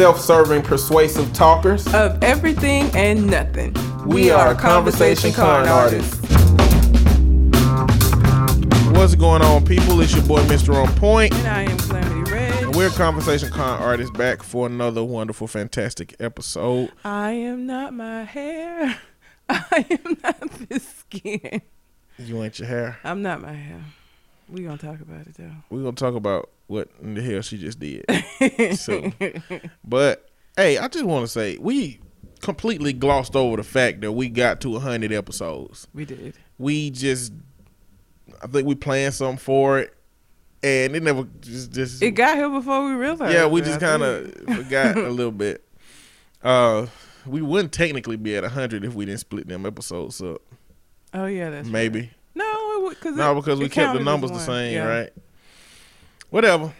self-serving, persuasive talkers. of everything and nothing. We are Conversation Con artists. What's going on, people? It's your boy, Mr. On Point. And I am Calamity Red. And we're Conversation Con artists back for another wonderful, fantastic episode. I am not my hair. I am not this skin. You ain't your hair. I'm not my hair. We're gonna talk about it though. We're gonna talk about what in the hell she just did. so, but hey, I just want to say we completely glossed over the fact that we got to 100 episodes. We did. We just, I think we planned something for it, and it never just just It got here before we realized. yeah, we just kind of forgot a little bit. Uh, we wouldn't technically be at 100 if we didn't split them episodes up. Oh yeah, that's Maybe. no, because No, because we kept the numbers the same, right? Whatever.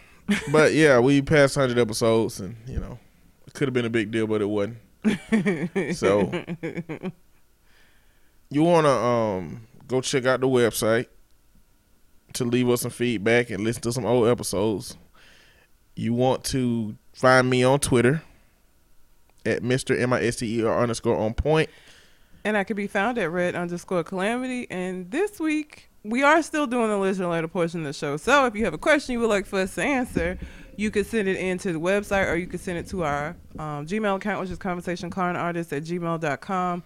but yeah, we passed 100 episodes, and you know, it could have been a big deal, but it wasn't. so, you want to um go check out the website to leave us some feedback and listen to some old episodes. You want to find me on Twitter at Mr. M I S T E R underscore on point. And I can be found at red underscore calamity. And this week, we are still doing the listener letter portion of the show. So if you have a question you would like for us to answer, you could send it in to the website or you could send it to our um, Gmail account, which is conversationcarnartist at gmail.com.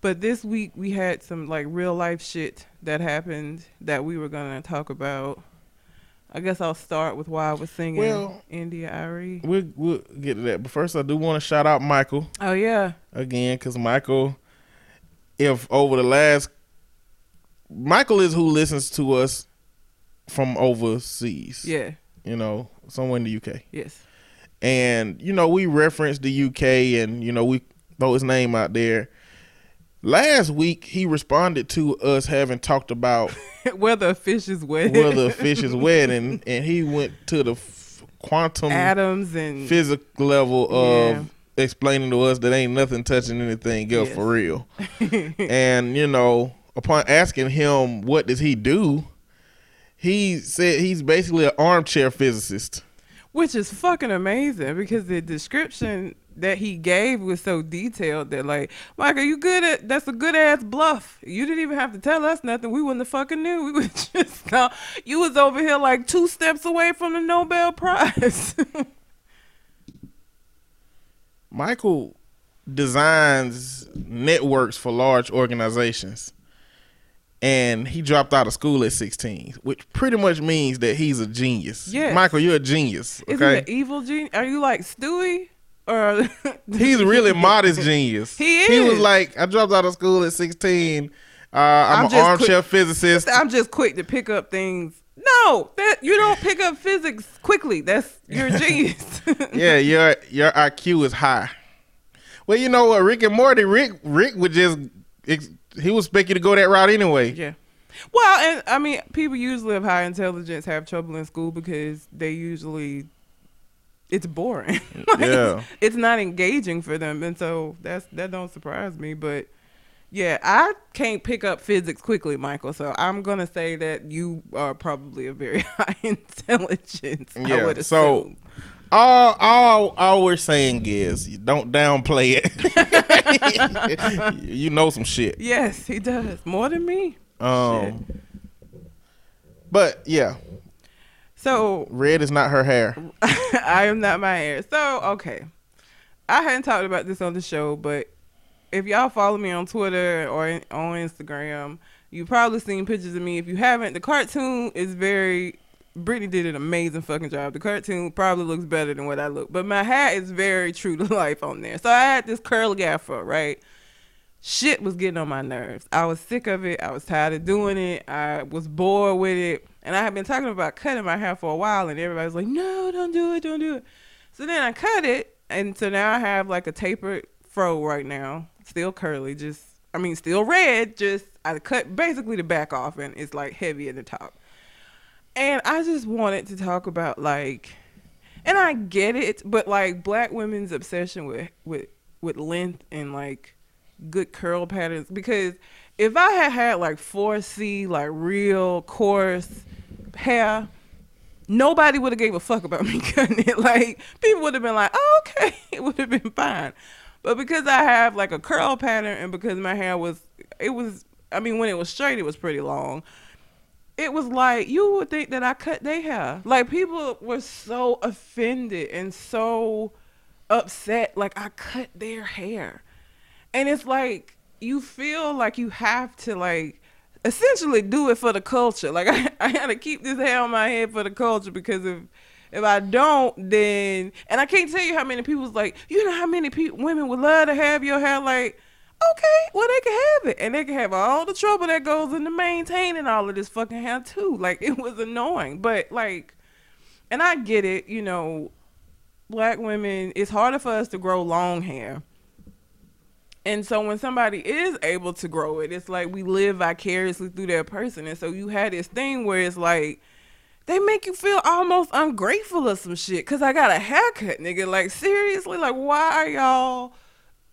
But this week, we had some like real life shit that happened that we were going to talk about. I guess I'll start with why I was singing Well- India Arie. We'll, we'll get to that. But first, I do want to shout out Michael. Oh, yeah. again because Michael, if over the last, Michael is who listens to us from overseas. Yeah. you know, somewhere in the UK, Yes. and you know we reference the UK, and you know we throw his name out there. Last week he responded to us having talked about Whether a fish is wet. whether a fish is wet, and and he went to the f- quantum atoms and physical level of Yeah. explaining to us that ain't nothing touching anything else Yes. for real. and you know, upon asking him what does he do, he said he's basically an armchair physicist. which is fucking amazing because the description that he gave was so detailed that like Michael, you good at that's a good ass bluff. You didn't even have to tell us nothing. We wouldn't have fucking knew. We would just know you was over here like two steps away from the Nobel Prize. Michael designs networks for large organizations. And he dropped out of school at 16, which pretty much means that he's a genius. Yes. Michael, you're a genius. Is he an evil genius? Are you like Stewie? Or He's a really modest genius. He is. He was like, I dropped out of school at 16. Uh, I'm, I'm an armchair physicist. I'm just quick to pick up things. No, that you don't pick up physics quickly. That's you're genius. yeah, your your IQ is high. Well, you know what, Rick and Morty, Rick Rick would just he was expecting to go that route anyway. Yeah. Well, and I mean, people usually of high intelligence have trouble in school because they usually it's boring. Like, Yeah. It's not engaging for them, and so that's that don't surprise me. But yeah, I can't pick up physics quickly, Michael. So I'm gonna say that you are probably a very high intelligence. Yeah, so-. All all all we're saying is you don't downplay it. you know some shit. yes, he does more than me. Um, but yeah, So red is not her hair. I am not my hair. So, okay. I hadn't talked about this on the show, but if y'all follow me on Twitter or on Instagram, you probably seen pictures of me. If you haven't, the cartoon is very. Brittany did an amazing fucking job. The cartoon probably looks better than what I look, but my hat is very true to life on there. So I had this curly afro, right? Shit was getting on my nerves. I was sick of it. I was tired of doing it. I was bored with it. And I had been talking about cutting my hair for a while, and everybody was like, no, don't do it, don't do it. So then I cut it, and so now I have like a tapered fro right now, still curly, just, I mean, still red, just, I cut basically the back off, and it's like heavy at the top. And I just wanted to talk about like, and I get it, but like black women's obsession with with with length and like good curl patterns because if I had had like 4C like real coarse hair, nobody would have gave a fuck about me cutting it. Like people would have been like, oh, okay, it would have been fine. But because I have like a curl pattern and because my hair was, it was, I mean, when it was straight, it was pretty long. It was like you would think that I cut their hair. Like people were so offended and so upset, like I cut their hair, and it's like you feel like you have to like essentially do it for the culture. Like I, I gotta keep this hair on my head for the culture because if if I don't, then and I can't tell you how many people's like, you know how many people women would love to have your hair like okay, well they can have it, and they can have all the trouble that goes into maintaining all of this fucking hair too. Like it was annoying, but like, and I get it. You know, black women, it's harder for us to grow long hair. And so when somebody is able to grow it, it's like we live vicariously through that person. And so you had this thing where it's like they make you feel almost ungrateful or some shit. Cause I got a haircut, nigga. Like seriously, like why are y'all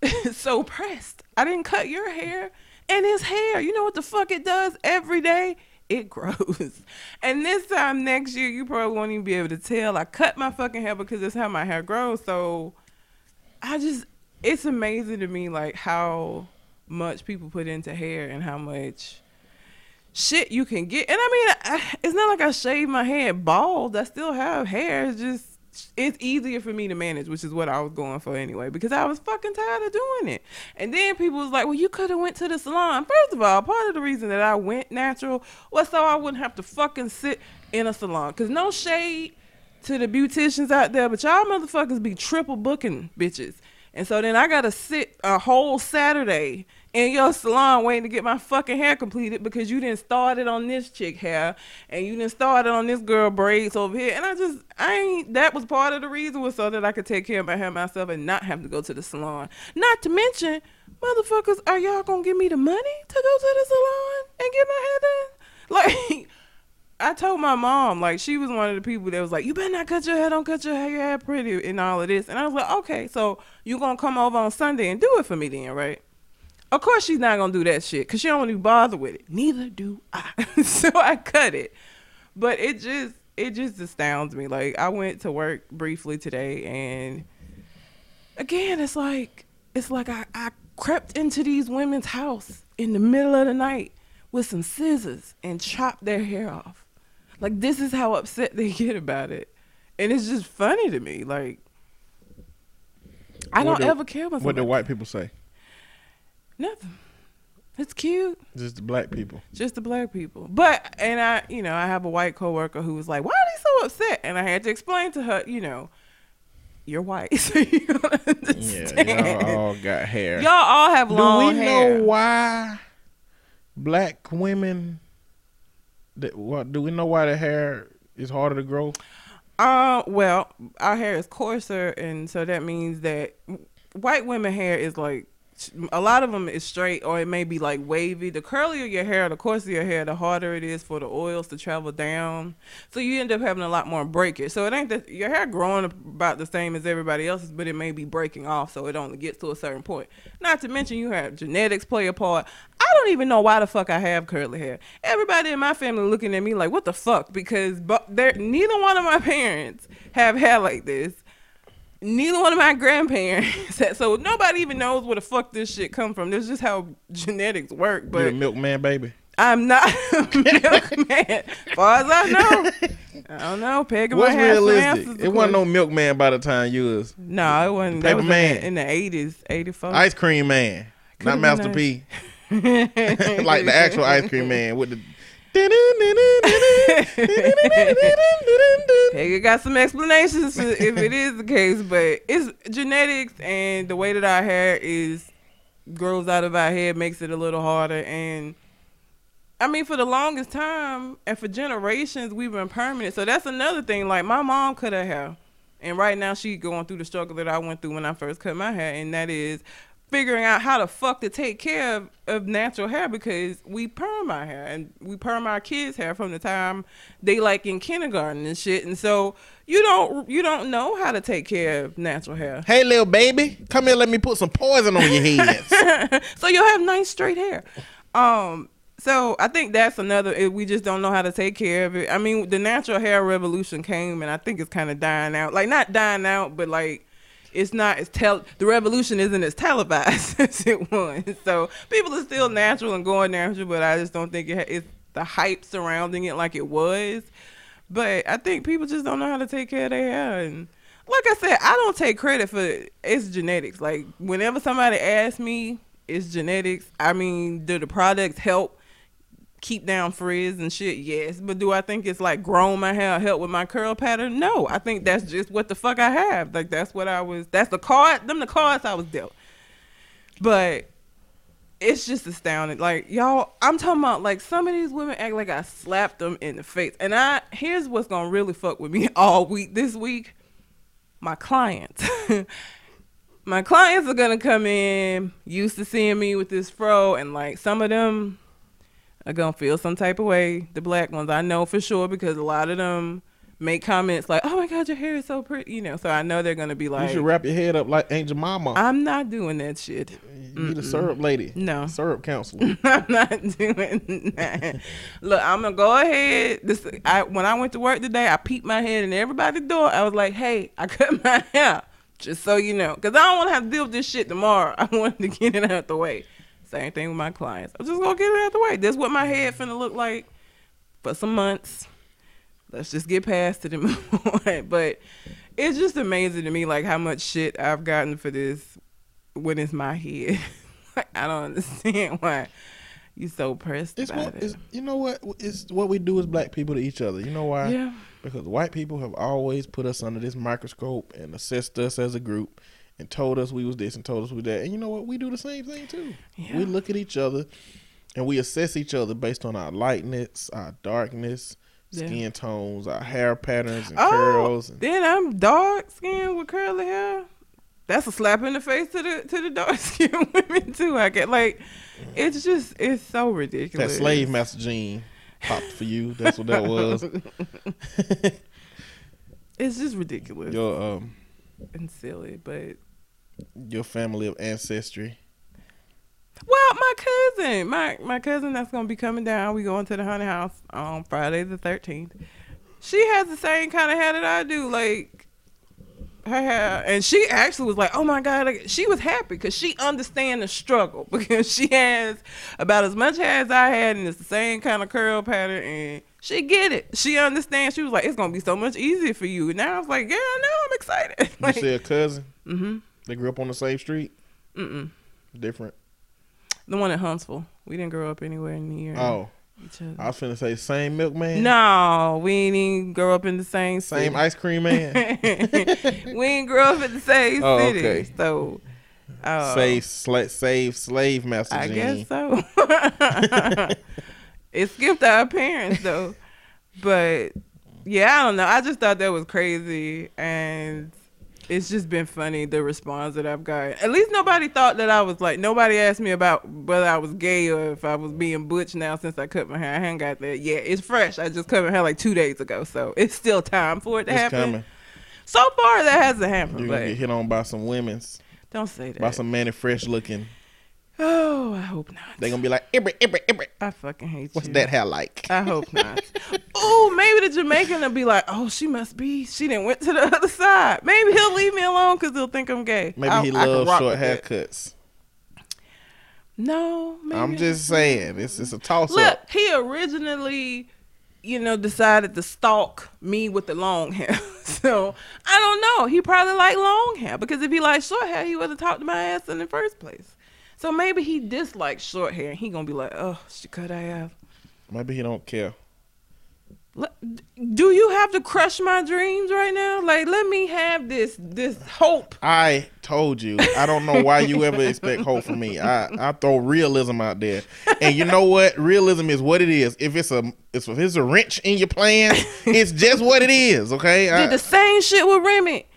so pressed? I didn't cut your hair. And his hair, you know what the fuck it does every day? It grows. And this time next year, you probably won't even be able to tell. I cut my fucking hair because it's how my hair grows. So I just, it's amazing to me, like, how much people put into hair and how much shit you can get. And I mean, I, it's not like I shave my head bald. I still have hair. It's just it's easier for me to manage, which is what I was going for anyway, because I was fucking tired of doing it. And then people was like, "Well, you could have went to the salon." First of all, part of the reason that I went natural was so I wouldn't have to fucking sit in a salon. Cause no shade to the beauticians out there, but y'all motherfuckers be triple booking bitches. And so then I gotta sit a whole Saturday in your salon waiting to get my fucking hair completed because you didn't start it on this chick hair and you didn't start it on this girl braids over here. And I just, I ain't, that was part of the reason was so that I could take care of my hair myself and not have to go to the salon. Not to mention, motherfuckers, are y'all gonna give me the money to go to the salon and get my hair done? Like, I told my mom, like, she was one of the people that was like, you better not cut your hair, don't cut your hair, your hair pretty and all of this. And I was like, okay, so you gonna come over on Sunday and do it for me then, right? Of course she's not gonna do that shit because she don't even bother with it. Neither do I. so I cut it. But it just it just astounds me. Like I went to work briefly today and again it's like it's like I, I crept into these women's house in the middle of the night with some scissors and chopped their hair off. Like this is how upset they get about it. And it's just funny to me. Like I What don't do- ever care about What do white people say? Nothing. It's cute. Just the black people. Just the black people. But and I, you know, I have a white coworker who was like, "Why are they so upset?" And I had to explain to her, you know, you're white, so you don't understand. Yeah, y'all all got hair. Y'all all have long hair. do we hair. know why black women? That, what do we know why the hair is harder to grow? Uh, well, our hair is coarser, and so that means that white women hair is like a lot of them is straight, or it may be like wavy. The curlier your hair, the coarser your hair, the harder it is for the oils to travel down. So you end up having a lot more breakage. So it ain't that your hair growing about the same as everybody else's, but it may be breaking off, so it only gets to a certain point. Not to mention you have genetics play a part. I don't even know why the fuck I have curly hair. Everybody in my family looking at me like, what the fuck? Because but neither one of my parents have hair like this. Neither one of my grandparents. So nobody even knows where the fuck this shit come from. This is just how genetics work. You're a But milkman baby. I'm not a milkman. As far as I know. I don't know. Peg What's realistic? It wasn't no milkman by the time you was No, it wasn't. Paper was Man. in, the, the 80s, 84. ice cream man, not Could've been Master. P. like the actual ice cream man with the. Peggy got some explanations if it is the case, but it's genetics and the way that our hair is grows out of our head makes it a little harder. And I mean, for the longest time and for generations, we've been permanent. So that's another thing. Like my mom cut her hair, and right now she going through the struggle that I went through when I first cut my hair, and that is figuring out how the fuck to take care of, of natural hair because we perm our hair and we perm our kids' hair from the time they like in kindergarten and shit. And so you don't you don't know how to take care of natural hair. Hey, little baby, come here. Let me put some poison on your head. so you'll have nice straight hair. Um, so I think that's another. eh, We just don't know how to take care of it. I mean, the natural hair revolution came, and I think it's kind of dying out. Like not dying out, but like it's not as tell The revolution isn't as televised as it was. So people are still natural and going natural, but I just don't think it, it's the hype surrounding it like it was. But I think people just don't know how to take care of their hair. And like I said, I don't take credit for it. it's genetics. Like whenever somebody asks me, it's genetics. I mean, do the products help keep down frizz and shit? Yes. But do I think it's like grown my hair, help with my curl pattern? No. I think that's just what the fuck I have. Like that's what I was. That's the card. Them the cards I was dealt. But it's just astounding. Like y'all, I'm talking about like some of these women act like I slapped them in the face. And I here's what's gonna really fuck with me all week this week. My clients. my clients are gonna come in used to seeing me with this fro and like some of them are gonna feel some type of way. The black ones I know for sure because a lot of them make comments like, "Oh my god, your hair is so pretty," you know. So I know they're gonna be like, you should wrap your head up like Aunt Jemima. "I'm not doing that shit." you the syrup lady. No. Syrup counselor. I'm not doing that. Look, I'm gonna go ahead. This I when I went to work today, I peeped my head in everybody's door. I was like, "Hey, I cut my hair, just so you know, because I don't want to have to deal with this shit tomorrow. I wanted to get it out the way." Same thing with my clients. I'm just gonna get it out of the way. This is what my head mm-hmm. finna look like for some months. Let's just get past it and move on. But it's just amazing to me, like how much shit I've gotten for this when it's my head. like, I don't understand why you so pressed It's about what it. it's, you know what it's what we do as black people to each other. You know why? yeah, Because white people have always put us under this microscope and assessed us as a group and told us we was this and told us we that. And you know what? We do the same thing too. Yeah. We look at each other and we assess each other based on our lightness, our darkness, Yeah. skin tones, our hair patterns and oh, curls. And, then I'm dark skinned with curly hair. That's a slap in the face to the to the dark skinned women too. I get like, it's just it's so ridiculous. that slave master gene popped for you. That's what that was. It's just ridiculous your um and silly, but your family of ancestry. Well, my cousin, my my cousin that's gonna be coming down. We going to the honey house on Friday the thirteenth. She has the same kind of hair that I do, like her hair, and she actually was like, "Oh my god!" She was happy because she understand the struggle because she has about as much hair as I had, and it's the same kind of curl pattern, and she get it. She understands. She was like, "It's gonna be so much easier for you." And now I was like, "Yeah, I know. I'm excited." You Like, say a cousin? mm-hmm. They grew up on the same street? Mm-mm. Different. The one at Huntsville. We didn't grow up anywhere near Oh. I was finna say same milkman. No, we ain't even grow up in the same city. Same ice cream man. we ain't grow up in the same Oh, city. okay. So, uh, save, sla- save, slave master I guess so. it skipped our parents though, but yeah, I don't know. I just thought that was crazy, and it's just been funny the response that I've got. At least nobody thought that I was like. Nobody asked me about whether I was gay or if I was being butch now since I cut my hair. I haven't got that yet. It's fresh. I just cut my hair like two days ago, so it's still time for it to It's happen. coming. So far, that hasn't happened, You're gonna get hit on by some women's, don't say that. by some Manny Fresh looking. Oh, I hope not. They're gonna be like, Ibra, Ibra, Ibra. I fucking hate What's you. What's that hair like? I hope not. oh, maybe the Jamaican will be like, oh, she must be. She didn't went to the other side. Maybe he'll leave me alone because he'll think I'm gay. Maybe I- he loves short haircuts. No, maybe I'm just saying, it's it's a toss Look, up. he originally, you know, decided to stalk me with the long hair. so I don't know. He probably liked long hair because if he liked short hair, he wouldn't talk to my ass in the first place. So maybe he dislikes short hair and he gonna be like, oh, she cut her. Maybe he don't care. Do you have to crush my dreams right now? Like, let me have this this hope. I told you. I don't know why you ever expect hope from me. I, I throw realism out there, and you know what? Realism is what it is. If it's a if it's a wrench in your plan, it's just what it is. Okay. I- Did the same shit with Remy.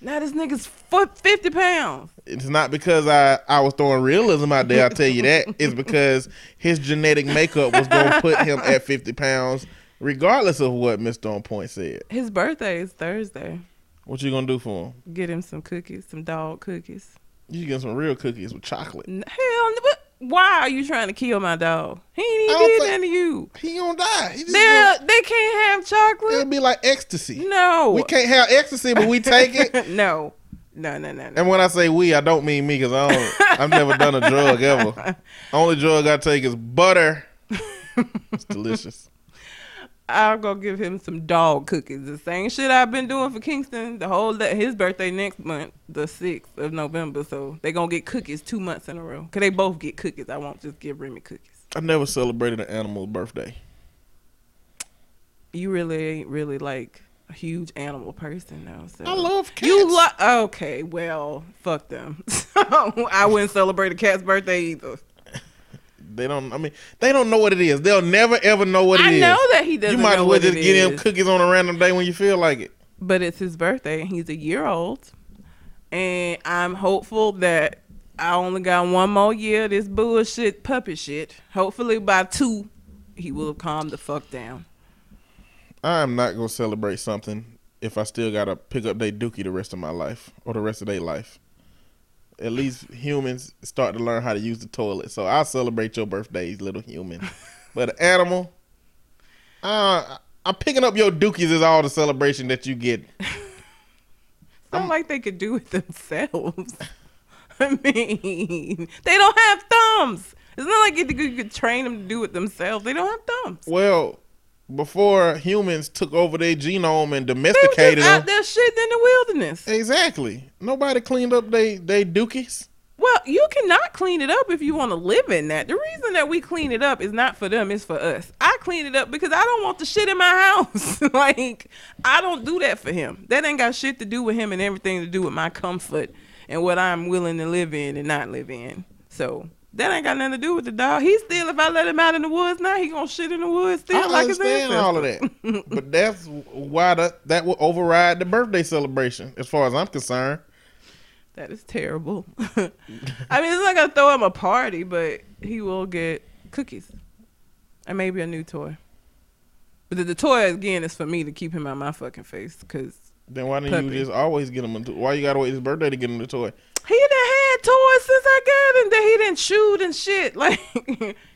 Now this nigga's foot fifty pounds. It's not because I I was throwing realism out there. I'll tell you that. It's because his genetic makeup was gonna put him at fifty pounds, regardless of what Mister On Point said. His birthday is Thursday. What you gonna do for him? Get him some cookies, some dog cookies. You get some real cookies with chocolate. Hell, what? why are you trying to kill my dog? He ain't even did nothing to you. He gonna die. He gonna, uh, they can't have chocolate. it'll be like ecstasy. No, We can't have ecstasy, but we take it. no, no, no, no, no. And when I say we, I don't mean me because I don't. I've never done a drug ever. Only drug I take is butter. It's delicious. I'll go give him some dog cookies. The same shit I've been doing for Kingston. The whole his birthday next month, the sixth of November. So they gonna get cookies two months in a row. Cause they both get cookies. I won't just give Remy cookies. I never celebrated an animal's birthday. You really ain't really like a huge animal person though. So I love cats. You like okay? Well, fuck them. I wouldn't celebrate a cat's birthday either. They don't. I mean, they don't know what it is. They'll never ever know what it is. I know that he doesn't You might know as well just it get him cookies on a random day when you feel like it. but it's his birthday and he's a year old and i'm hopeful that i only got one more year of this bullshit puppy shit hopefully by two he will calm the fuck down I am not gonna celebrate something if I still gotta pick up their dookie the rest of my life or the rest of their life. At least humans start to learn how to use the toilet. So I'll celebrate your birthdays, little human. but an animal, uh, I'm picking up your dookies is all the celebration that you get. it's not like they could do it themselves i mean they don't have thumbs it's not like you could train them to do it themselves they don't have thumbs Well, before humans took over their genome and they domesticated just out them, there shitting in the wilderness exactly. Nobody cleaned up they they dookies. Well, you cannot clean it up if you want to live in that. The reason that we clean it up is not for them, it's for us. I clean it up because I don't want the shit in my house. like, I don't do that for him. That ain't got shit to do with him and everything to do with my comfort and what I'm willing to live in and not live in. So, that ain't got nothing to do with the dog. He still, if I let him out in the woods now, he gonna shit in the woods still I like understand all of that, but that's why that that will override the birthday celebration, as far as I'm concerned. That is terrible. I mean, it's not gonna throw him a party, but he will get cookies and maybe a new toy. But the, the toy again is for me to keep him out my fucking face because Then why didn't Puppy. you just always get him a toy? Why you gotta wait his birthday to get him the toy? he done had toys since I got him that he didn't shoot and shit. Like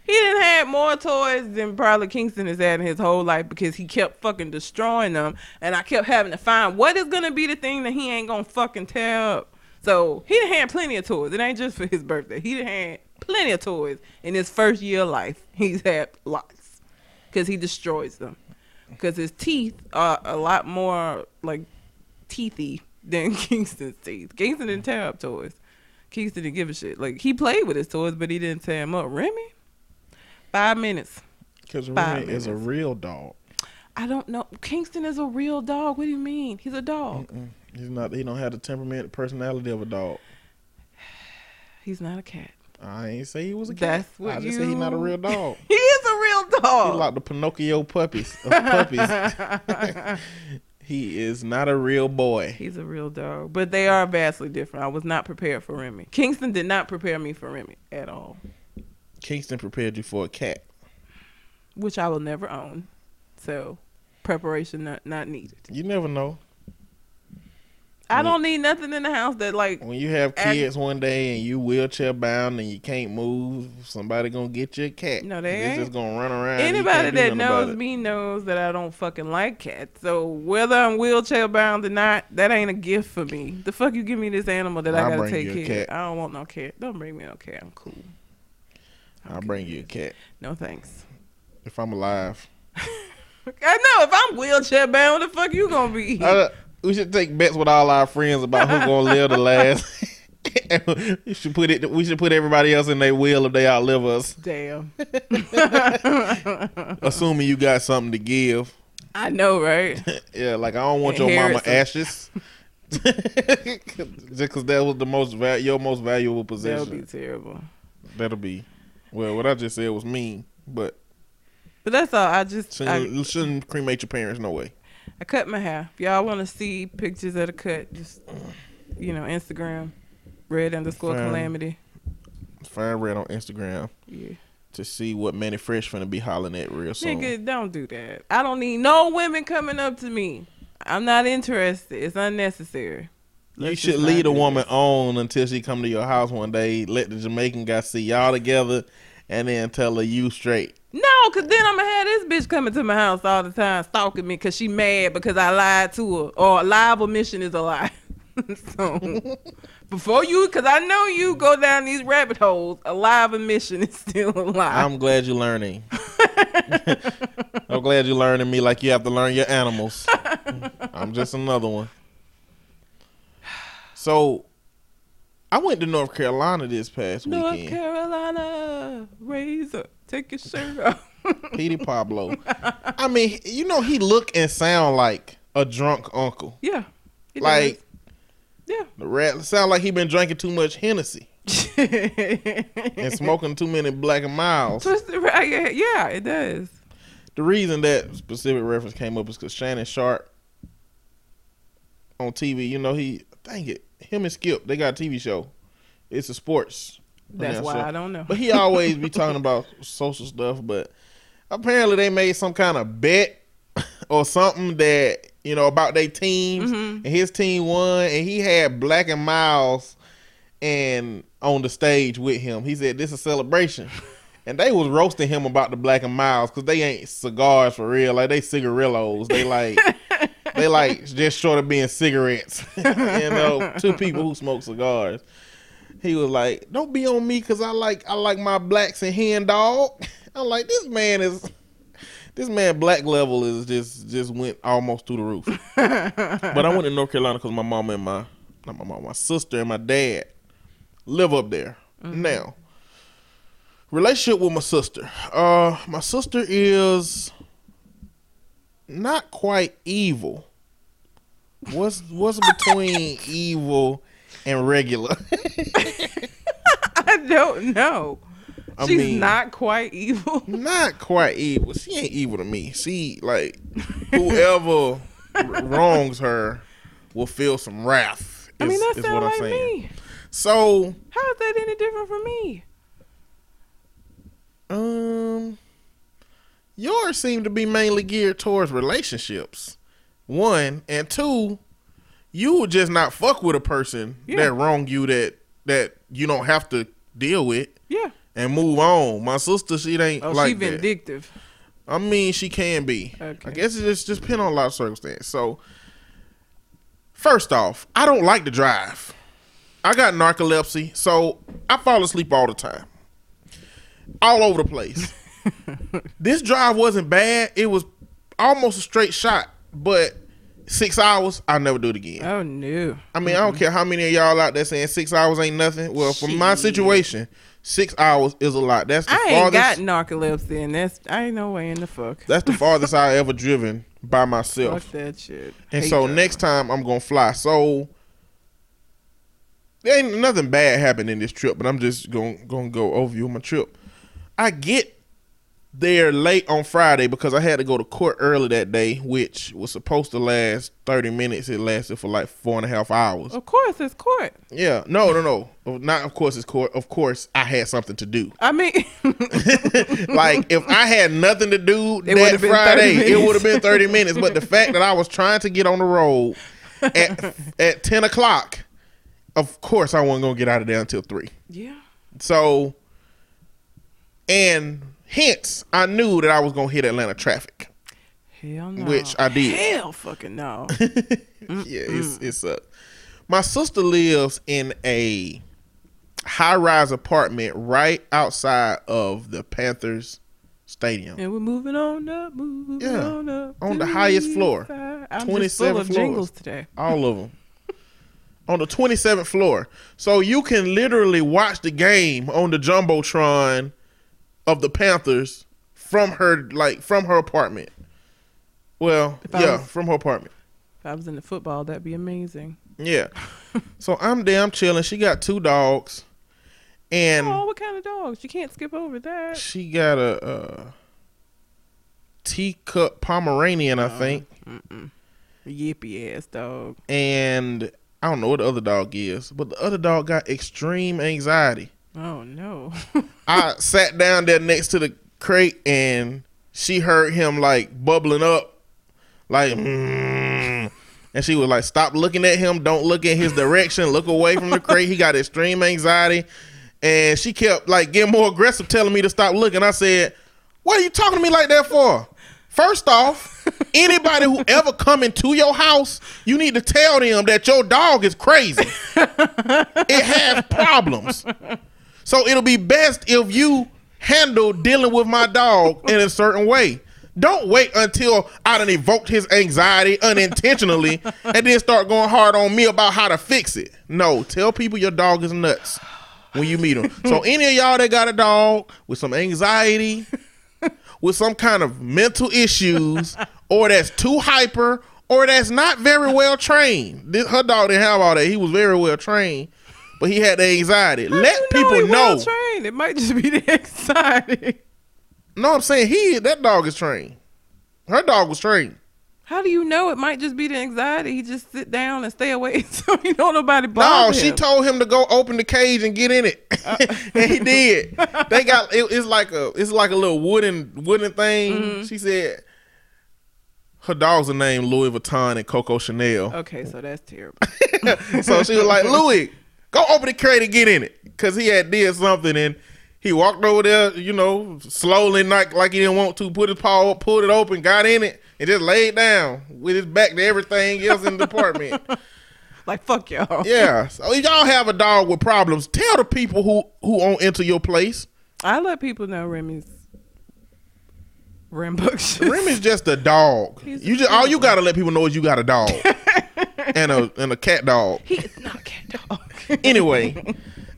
he didn't had more toys than probably Kingston has had in his whole life because he kept fucking destroying them, and I kept having to find what is gonna be the thing that he ain't gonna fucking tear up. So he done had plenty of toys. It ain't just for his birthday. He done had plenty of toys in his first year of life. He's had lots because he destroys them. Because his teeth are a lot more like teethy than Kingston's teeth. Kingston didn't tear up toys. Kingston didn't give a shit. Like he played with his toys, but he didn't tear them up. Remy, five minutes. Because Remy is a real dog. I don't know. Kingston is a real dog. What do you mean? He's a dog. Mm-mm. He's not. He don't have the temperament, personality of a dog. He's not a cat. I ain't say he was a cat. That's what I just say he's not a real dog. He is a real He's dog. like the Pinocchio puppies. Of puppies. he is not a real boy. He's a real dog, but they are vastly different. I was not prepared for Remy. Kingston did not prepare me for Remy at all, Kingston prepared you for a cat. which I will never own. So, preparation not not needed. You never know. I don't need nothing in the house that like When you have Act- kids one day and you wheelchair bound and you can't move, somebody gonna get you a cat. No, they ain't. just gonna run around. anybody that knows me knows that I don't fucking like cats. So whether I'm wheelchair bound or not, that ain't a gift for me. The fuck you give me this animal that I I'll gotta take you a care. of. I don't want no cat. Don't bring me no cat. I'm cool. I'll bring you a cat No thanks. if I'm alive. I know if I'm wheelchair bound, what the fuck you gonna be? Uh, we should take bets with all our friends about who's gonna live the last. we should put it. We should put everybody else in their will if they outlive us. Damn. Assuming you got something to give. I know, right? Yeah, like I don't want your mama ashes. Just because that was the most val- your most valuable possession. That'll be terrible. That'll be. Well, what I just said was mean, but But that's all. I just I, shouldn't, shouldn't cremate your parents. No way. I cut my hair. If y'all want to see pictures of the cut, just you know, Instagram, red underscore Fine. calamity. Find Red on Instagram Yeah. to see what Manny Fresh finna be hollering at real soon. Nigga, don't do that. I don't need no women coming up to me. I'm not interested. It's unnecessary. You Let's should just lead a do woman on until she come to your house one day. Let the Jamaican guy see y'all together, and then tell her you straight. No, cause then I'm gonna have this bitch coming to my house all the time, stalking me, cause she mad because I lied to her, or a live omission is a lie. so before you, cause I know you go down these rabbit holes, a live omission is still a lie. I'm glad you're learning. I'm glad you're learning me like you have to learn your animals. I'm just another one. So, I went to North Carolina this past North weekend. North Carolina, razor, take your shirt off. Petey Pablo. I mean, you know, he look and sound like a drunk uncle. yeah, Like does. the rat sound like he been drinking too much Hennessy and smoking too many Black and Milds. Yeah, yeah, it does. The reason that specific reference came up is because Shannon Sharpe on TV, you know, he dang it, him and Skip, they got a TV show. It's a sports. That's why I don't know. But he always be talking about social stuff. But apparently they made some kind of bet or something that you know about their teams, Mhm. and his team won, and he had Black and Milds and on the stage with him. He said this is a celebration. And they was roasting him about the Black and Milds because they ain't cigars for real. Like they cigarillos. They like they like just short of being cigarettes. you know, two people who smoke cigars. He was like, "Don't be on me because I like I like my blacks and hen dog." I'm like, this man is this man black level is just just went almost through the roof. but I went to North Carolina because my mom and my not my mom, my sister and my dad live up there. Now, relationship with my sister. Uh, my sister is not quite evil. What's what's between evil and regular? I don't know. I She's mean- not quite evil. not quite evil. She ain't evil to me. She like whoever wrongs her will feel some wrath. I mean, is- that is sounds what I'm like saying. me. So, How is that any different from me? um, yours seem to be mainly geared towards relationships. One and two, you would just not fuck with a person Yeah. that wronged you that that you don't have to deal with Yeah. and move on. My sister, she ain't Oh, like she that. vindictive. I mean, she can be. Okay. I guess it just just depends on a lot of circumstances. So, first off, I don't like to drive. I got narcolepsy, so I fall asleep all the time, all over the place. this drive wasn't bad; it was almost a straight shot, but six hours, I'll never do it again. Oh no. I mean, I don't care how many of y'all out there saying six hours ain't nothing. Well, for my situation, six hours is a lot. That's the I ain't got narcolepsy, and that's I ain't no way in the fuck. That's the farthest I ever driven by myself. Fuck that shit. And Hate so driving. next time I'm gonna fly. So there ain't nothing bad happened in this trip, but I'm just gonna gonna go overview my trip. I get there late on Friday because I had to go to court early that day, which was supposed to last 30 minutes. It lasted for like four and a half hours. Of course, it's court. Yeah, no, no, no. Not of course it's court. Of course I had something to do. I mean, like if I had nothing to do It that 30 Friday, it would have been thirty minutes. But the fact that I was trying to get on the road at at ten o'clock, of course I wasn't gonna get out of there until three. yeah. So, and hence I knew that I was gonna hit Atlanta traffic. Hell no. Which I did. Hell fucking no. yeah, it's it's uh my sister lives in a high rise apartment right outside of the Panthers stadium. and we're moving on up, moving Yeah, on up. on the highest floor. I'm just full of floors. jingles today. all of them on the 27th floor so you can literally watch the game on the jumbotron of the panthers from her like from her apartment well If yeah was- from her apartment If I was into football, that'd be amazing. yeah so i'm damn chilling she got two dogs and oh, what kind of dogs? You can't skip over that. she got a, uh teacup pomeranian i think Mm-mm. Yippy ass dog. and i don't know what the other dog is but the other dog got extreme anxiety Oh no. I sat down there next to the crate and she heard him like bubbling up, like, mm, And she was like, "Stop looking at him. Don't look in his direction. Look away from the crate. He got extreme anxiety." And she kept like getting more aggressive, telling me to stop looking. I said, "What are you talking to me like that for?" First off, anybody who ever come into your house, you need to tell them that your dog is crazy. it has problems. So it'll be best if you handle dealing with my dog in a certain way. Don't wait until I done evoked his anxiety unintentionally and then start going hard on me about how to fix it. No, tell people your dog is nuts when you meet them. So any of y'all that got a dog with some anxiety, with some kind of mental issues, or that's too hyper, or that's not very well trained. This, her dog didn't have all that. He was very well trained, but he had the anxiety. How Let you people he know. well trained. It might just be the anxiety. No, I'm saying he that dog is trained. Her dog was trained. How do you know it might just be the anxiety? He just sit down and stay away so you know nobody No, bother she him. told him to go open the cage and get in it, and he did. They got it, it's like a it's like a little wooden wooden thing. Mm-hmm. She said her dogs are named Louis Vuitton and Coco Chanel. Okay, so that's terrible. so she was like, Louis, go open the crate and get in it. Cause he had did something and he walked over there, you know, slowly, not like he didn't want to, put his paw up, pulled it open, got in it, and just laid down with his back to everything else in the apartment. like fuck y'all. Yeah. So if y'all have a dog with problems, tell the people who who won't enter your place. I let people know Remy's rambunctious. Remy's just a dog. He's you just all you gotta let people know is you got a dog. and a and a cat dog. He is not a cat dog. anyway,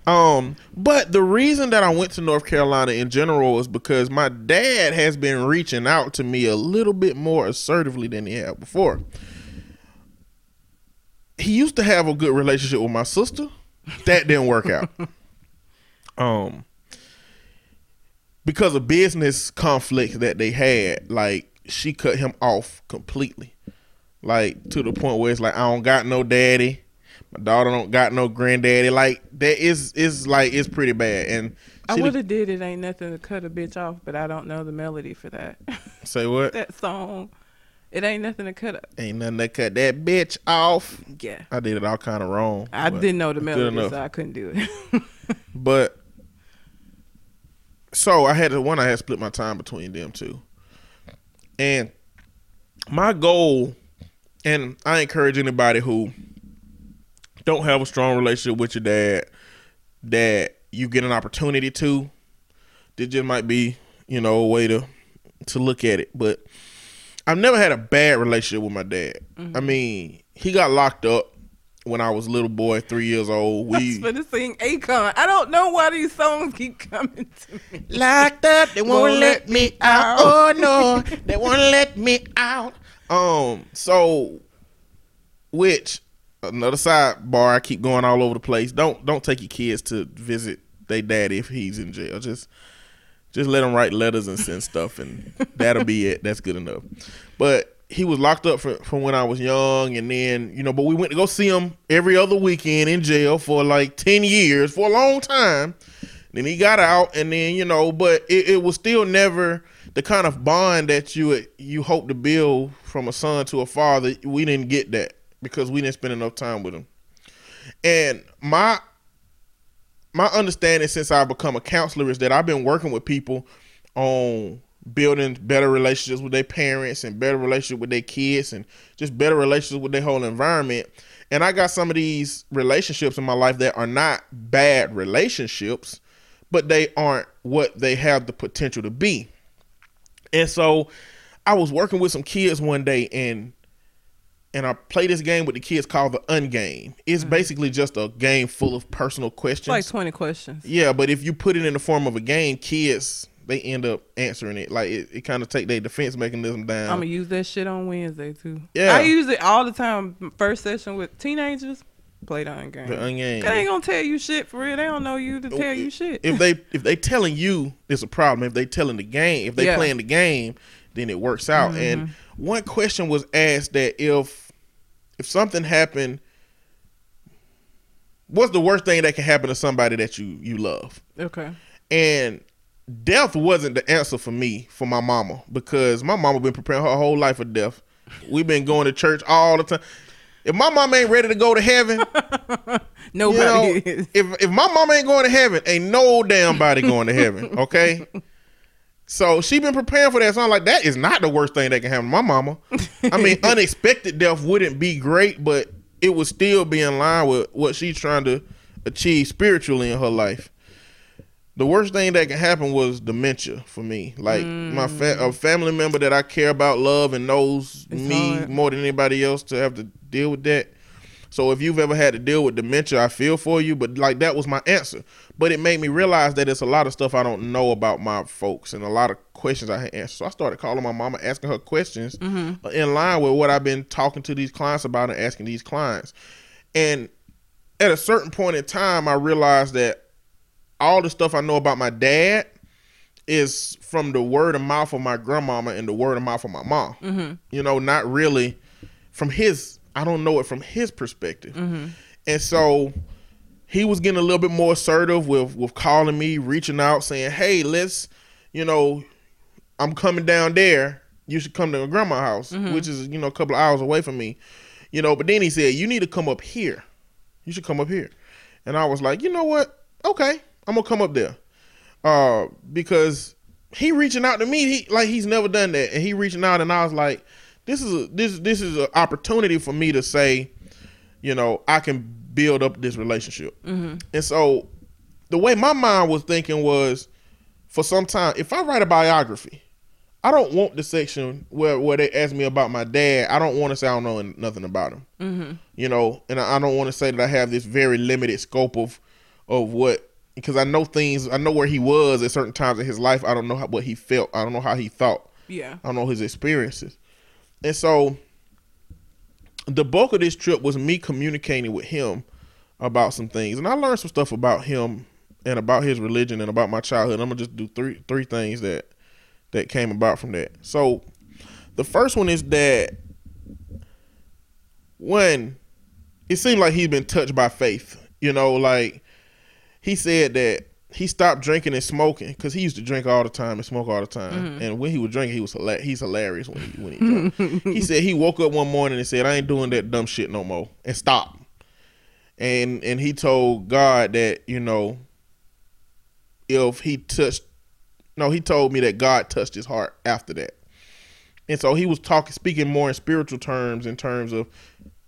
um, but the reason that I went to North Carolina in general was because my dad has been reaching out to me a little bit more assertively than he had before. He used to have a good relationship with my sister. That didn't work out. um because of business conflicts that they had, like she cut him off completely. Like to the point where it's like I don't got no daddy. My daughter don't got no granddaddy. Like that is is like it's pretty bad. And I would have did it. Ain't nothing to cut a bitch off, but I don't know the melody for that. say what? that song. It ain't nothing to cut up. Ain't nothing to cut that bitch off. Yeah. I did it all kind of wrong. I didn't know the melody, so I couldn't do it. But so I had the one I had split my time between them two. And my goal and I encourage anybody who don't have a strong relationship with your dad that you get an opportunity to. This just might be, you know, a way to to look at it. But I've never had a bad relationship with my dad. I mm-hmm. mean, he got locked up when I was a little boy, three years old. We was finna sing Akon. I don't know why these songs keep coming to me. locked up. They won't, Won't let let me me out. Oh no, they won't let me out. Um, so which another sidebar. I keep going all over the place. Don't don't take your kids to visit their daddy if he's in jail. Just just let them write letters and send stuff, and that'll be it. That's good enough. But he was locked up for, from when I was young, and then you know, but we went to go see him every other weekend in jail for like ten years, for a long time. Then he got out, and then you know, but it, it was still never the kind of bond that you you hope to build from a son to a father. We didn't get that because we didn't spend enough time with him. And my my understanding since I've become a counselor is that I've been working with people on building better relationships with their parents and better relationship with their kids and just better relationships with their whole environment. And I got some of these relationships in my life that are not bad relationships, but they aren't what they have the potential to be. And so I was working with some kids one day and and I play this game with the kids called the Ungame. It's mm-hmm. basically just a game full of personal questions. Like 20 questions. Yeah, but if you put it in the form of a game, kids they end up answering it. Like it, it kind of take their defense mechanism down. I'm gonna use that shit on Wednesday too. Yeah. I use it all the time. First session with teenagers, play the game. the ungame. They ain't gonna tell you shit for real. They don't know you to tell you shit. If they if they telling you it's a problem. If they telling the game, if they Yeah. Mm-hmm. playing the game, then it works out. And one question was asked that if if something happened, what's the worst thing that can happen to somebody that you you love? okay. And death wasn't the answer for me for my mama because my mama been preparing her whole life for death. We've been going to church all the time. If my mama ain't ready to go to heaven, you Nobody know, is. if if my mama ain't going to heaven, ain't no damn body going to heaven. Okay. So she been preparing for that. So I'm like, that is not the worst thing that can happen to my mama. I mean, unexpected death wouldn't be great, but it would still be in line with what she's trying to achieve spiritually in her life. The worst thing that can happen was dementia for me. Like my fa- a mm. family member that I care about, love, and knows It's me hard. more than anybody else to have to deal with that. So if you've ever had to deal with dementia, I feel for you. But like that was my answer. But it made me realize that it's a lot of stuff I don't know about my folks and a lot of questions I had answered. So I started calling my mama, asking her questions mm-hmm. in line with what I've been talking to these clients about and asking these clients. And at a certain point in time, I realized that all the stuff I know about my dad is from the word of mouth of my grandmama and the word of mouth of my mom. Mm-hmm. You know, not really from his. I don't know it from his perspective. And so he was getting a little bit more assertive with with calling me, reaching out, saying, "Hey, let's, you know, I'm coming down there. You should come to my grandma's house, which is you know a couple of hours away from me, you know." But then he said, "You need to come up here. You should come up here." And I was like, "You know what? Okay, I'm gonna come up there." uh, because he reaching out to me, he like he's never done that, and he reaching out, and I was like, this is a this this is an opportunity for me to say, you know, I can build up this relationship, and so the way my mind was thinking was, for some time, if I write a biography. I don't want the section where, where they ask me about my dad. I don't want to say I don't know nothing about him. Mm-hmm. You know, and I I don't want to say that I have this very limited scope of of what because I know things. I know where he was at certain times in his life. I don't know how, what he felt. I don't know how he thought. Yeah. I don't know his experiences. And so the bulk of this trip was me communicating with him about some things. And I learned some stuff about him and about his religion and about my childhood. I'm gonna just do three three things that that came about from that. So the first one is that when it seemed like he'd been touched by faith, you know, like he said that he stopped drinking and smoking because he used to drink all the time and smoke all the time. And when he was drinking, he was hila- he's hilarious when he when he drunk. he said he woke up one morning and said, "I ain't doing that dumb shit no more," and stopped. And and he told God that you know if he touched, no, he told me that God touched his heart after that. And so he was talking, speaking more in spiritual terms, in terms of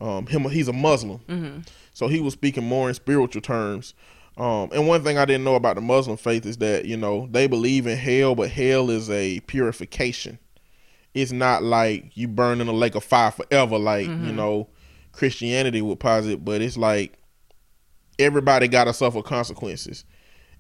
um, him. He's a Muslim, so he was speaking more in spiritual terms. Um, and one thing I didn't know about the Muslim faith is that you know they believe in hell, but hell is a purification. It's not like you burn in a lake of fire forever, like you know Christianity would posit. But it's like everybody got to suffer consequences,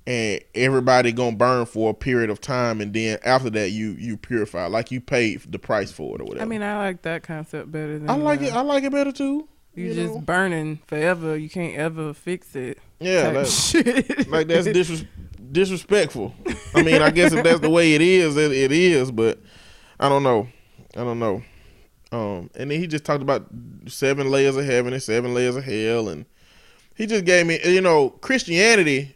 and everybody gonna burn for a period of time, and then after that you you purify, like you paid the price for it or whatever. I mean, I like that concept better than I like uh, it. I like it better too. You, you just know? burning forever. You can't ever fix it. Yeah, type that- shit. like that's disres- disrespectful. I mean, I guess if that's the way it is, it, it is. But I don't know. I don't know. Um, and then he just talked about seven layers of heaven and seven layers of hell, and he just gave me, you know, Christianity.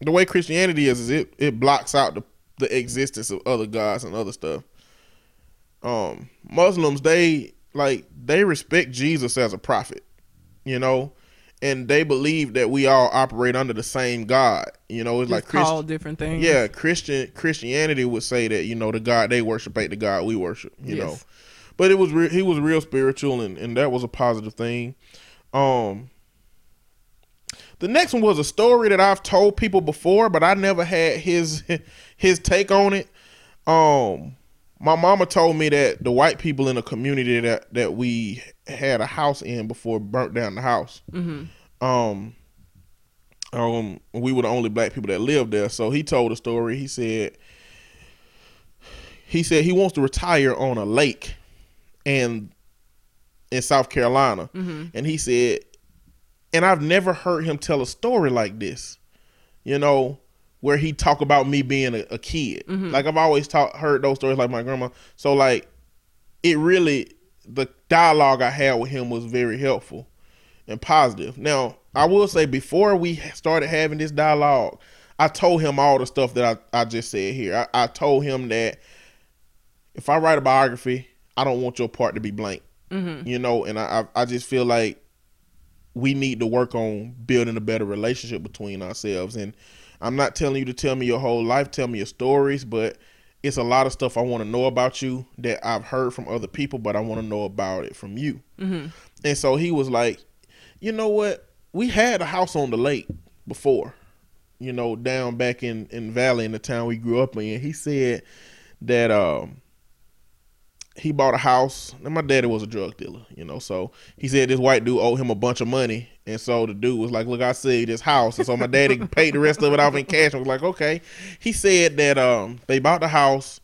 The way Christianity is, is it it blocks out the the existence of other gods and other stuff. Um, Muslims they like they respect Jesus as a prophet, you know, and they believe that we all operate under the same God. You know, it's Just like Christ- called different things. yeah, Christian Christianity would say that you know the God they worship ain't the God we worship. You know, but it was re- he was real spiritual and and that was a positive thing. Um, the next one was a story that I've told people before, but I never had his his take on it. Um, my mama told me that the white people in the community that that we had a house in before burnt down the house. Um, um, we were the only black people that lived there. So he told a story. He said he said he wants to retire on a lake, and in South Carolina, and he said, and I've never heard him tell a story like this, you know, where he talk about me being a, a kid. Mm-hmm. Like I've always taught heard those stories like my grandma. So like, it really the dialogue I had with him was very helpful and positive. Now, I will say before we started having this dialogue, I told him all the stuff that I, I just said here. I, I told him that if I write a biography, I don't want your part to be blank. Mm-hmm. You know, and I I I just feel like we need to work on building a better relationship between ourselves. And I'm not telling you to tell me your whole life, tell me your stories, but it's a lot of stuff I want to know about you that I've heard from other people, but I want to know about it from you. Mm-hmm. And so he was like, you know what? We had a house on the lake before, you know, down back in in Valley in the town we grew up in. He said that um he bought a house and my daddy was a drug dealer, you know. So he said this white dude owed him a bunch of money. And so the dude was like, Look, I see this house. And so my daddy paid the rest of it off in cash. I was like, Okay. He said that um they bought the house.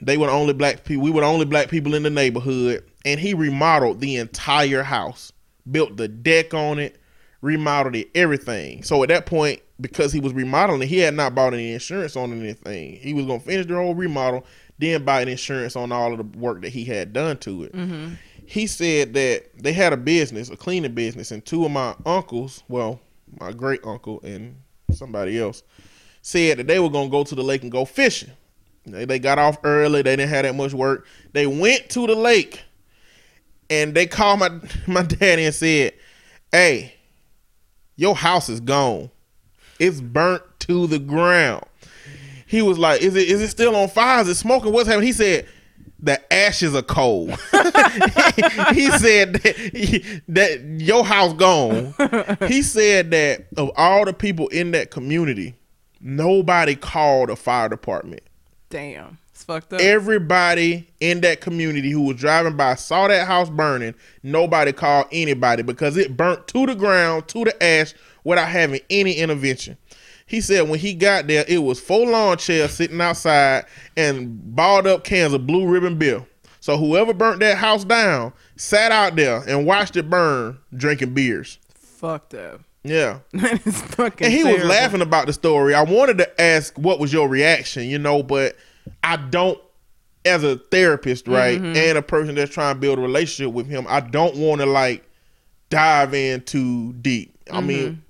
They were the only black people we were the only black people in the neighborhood. And he remodeled the entire house, built the deck on it, remodeled it, everything. So at that point, because he was remodeling he had not bought any insurance on anything. He was gonna finish the whole remodel, then buy an insurance on all of the work that he had done to it. Mm-hmm. He said that they had a business, a cleaning business, and two of my uncles, well, my great uncle and somebody else, said that they were gonna go to the lake and go fishing. They, they got off early. They didn't have that much work. They went to the lake, and they called my my daddy and said, "Hey, your house is gone. It's burnt to the ground." He was like, "Is it is it still on fire? Is it smoking? What's happening?" He said, "The ashes are cold." he said that, that your house gone. He said that of all the people in that community, nobody called a fire department. Damn, it's fucked up. Everybody in that community who was driving by saw that house burning. Nobody called anybody because it burnt to the ground, to the ash, without having any intervention. He said when he got there, it was four lawn chairs sitting outside and balled up cans of blue ribbon beer. So whoever burnt that house down sat out there and watched it burn, drinking beers. fucked up. Yeah. That is fucking. And he was laughing about the story. I wanted to ask what was your reaction, you know, but I don't as a therapist, right? Mm-hmm. And a person that's trying to build a relationship with him, I don't want to like dive in too deep. I Mm-hmm. mean,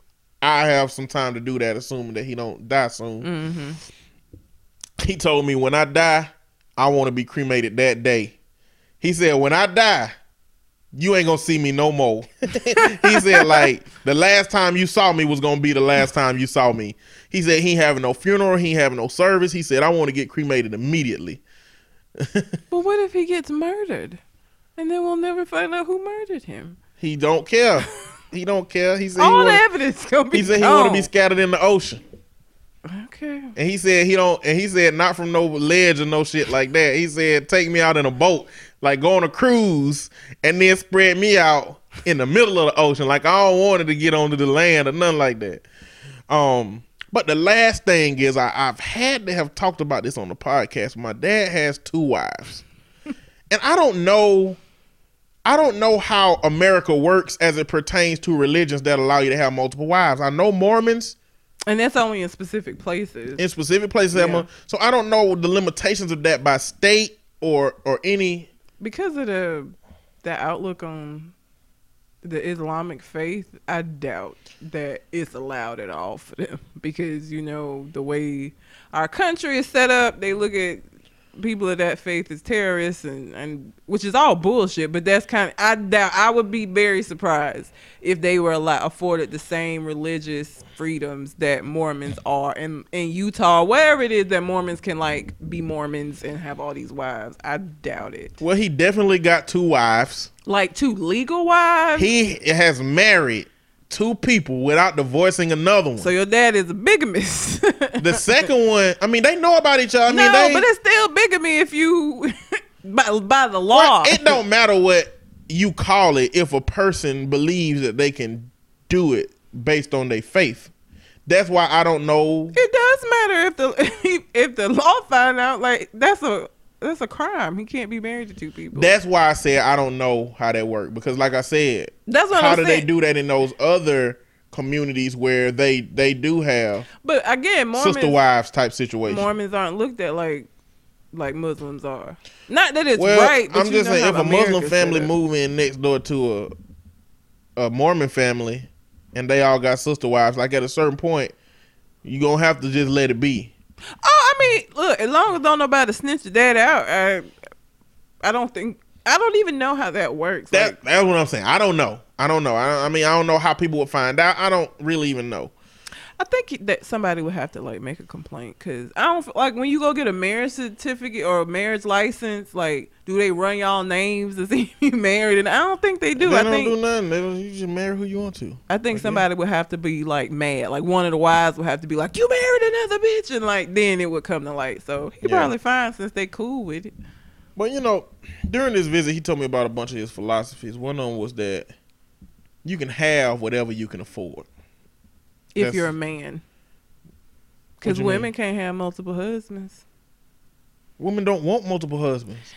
I have some time to do that assuming that he don't die soon. Mm-hmm. He told me when I die, I want to be cremated that day. He said when I die, you ain't gonna see me no more. he said like the last time you saw me was gonna be the last time you saw me. He said he ain't having no funeral, he ain't having no service. He said I want to get cremated immediately. But what if he gets murdered, and then we'll never find out who murdered him? He don't care. He don't care. He said he, All the wanna, evidence gonna be. he said he want to be scattered in the ocean. Okay. And he said he don't. And he said not from no ledge or no shit like that. He said take me out in a boat, like go on a cruise, and then spread me out in the middle of the ocean. Like I don't want it to get onto the land or nothing like that. Um, but the last thing is I, I've had to have talked about this on the podcast. My dad has two wives, and I don't know. I don't know how America works as it pertains to religions that allow you to have multiple wives. I know Mormons And that's only in specific places. in specific places. Yeah. Emma. So I don't know the limitations of that by state or or any. because of the the outlook on the Islamic faith, I doubt that it's allowed at all for them because you know the way our country is set up, they look at people of that faith as terrorists and and which is all bullshit. But that's kind of I doubt I would be very surprised if they were allowed afforded the same religious freedoms that Mormons are in in Utah, wherever it is that Mormons can like be Mormons and have all these wives. I doubt it. Well, he definitely got two wives. Like two legal wives. He has married two people without divorcing another one. so your dad is a bigamist. the second one, I mean, they know about each other. I mean, no, they, but it's still bigamy if you by, by the law. Well, it don't matter what you call it if a person believes that they can do it based on their faith. That's why I don't know. It does matter if the if the law find out like that's a that's a crime. He can't be married to two people. That's why I said I don't know how that works because, like I said, That's what how I'm do they do that in those other communities where they they do have But again, Mormons sister wives type situation? Mormons aren't looked at like like Muslims are. Not that it's well, right. But I'm just saying, if a Muslim family move in next door to a a Mormon family, and they all got sister wives, like at a certain point, you gonna have to just let it be. Oh, I mean, look, as long as don't nobody snitch your dad out, I, I don't think. I don't even know how that works. That Like, that's what I'm saying. I don't know. I don't know. I, I mean, I don't know how people would find out. I don't really even know. I think that somebody would have to like make a complaint because I don't like when you go get a marriage certificate or a marriage license. Like, do they run y'all names to see if you married? And I don't think they do. They I don't think do nothing. They don't, you just marry who you want to. I think Okay. somebody would have to be like mad. Like one of the wives would have to be like, "You married another bitch," and like then it would come to light. So he Yeah. probably fine since they cool with it. But you know, during this visit, he told me about a bunch of his philosophies. One of them was that you can have whatever you can afford. If That's- you're a man, because women mean? can't have multiple husbands. Women don't want multiple husbands.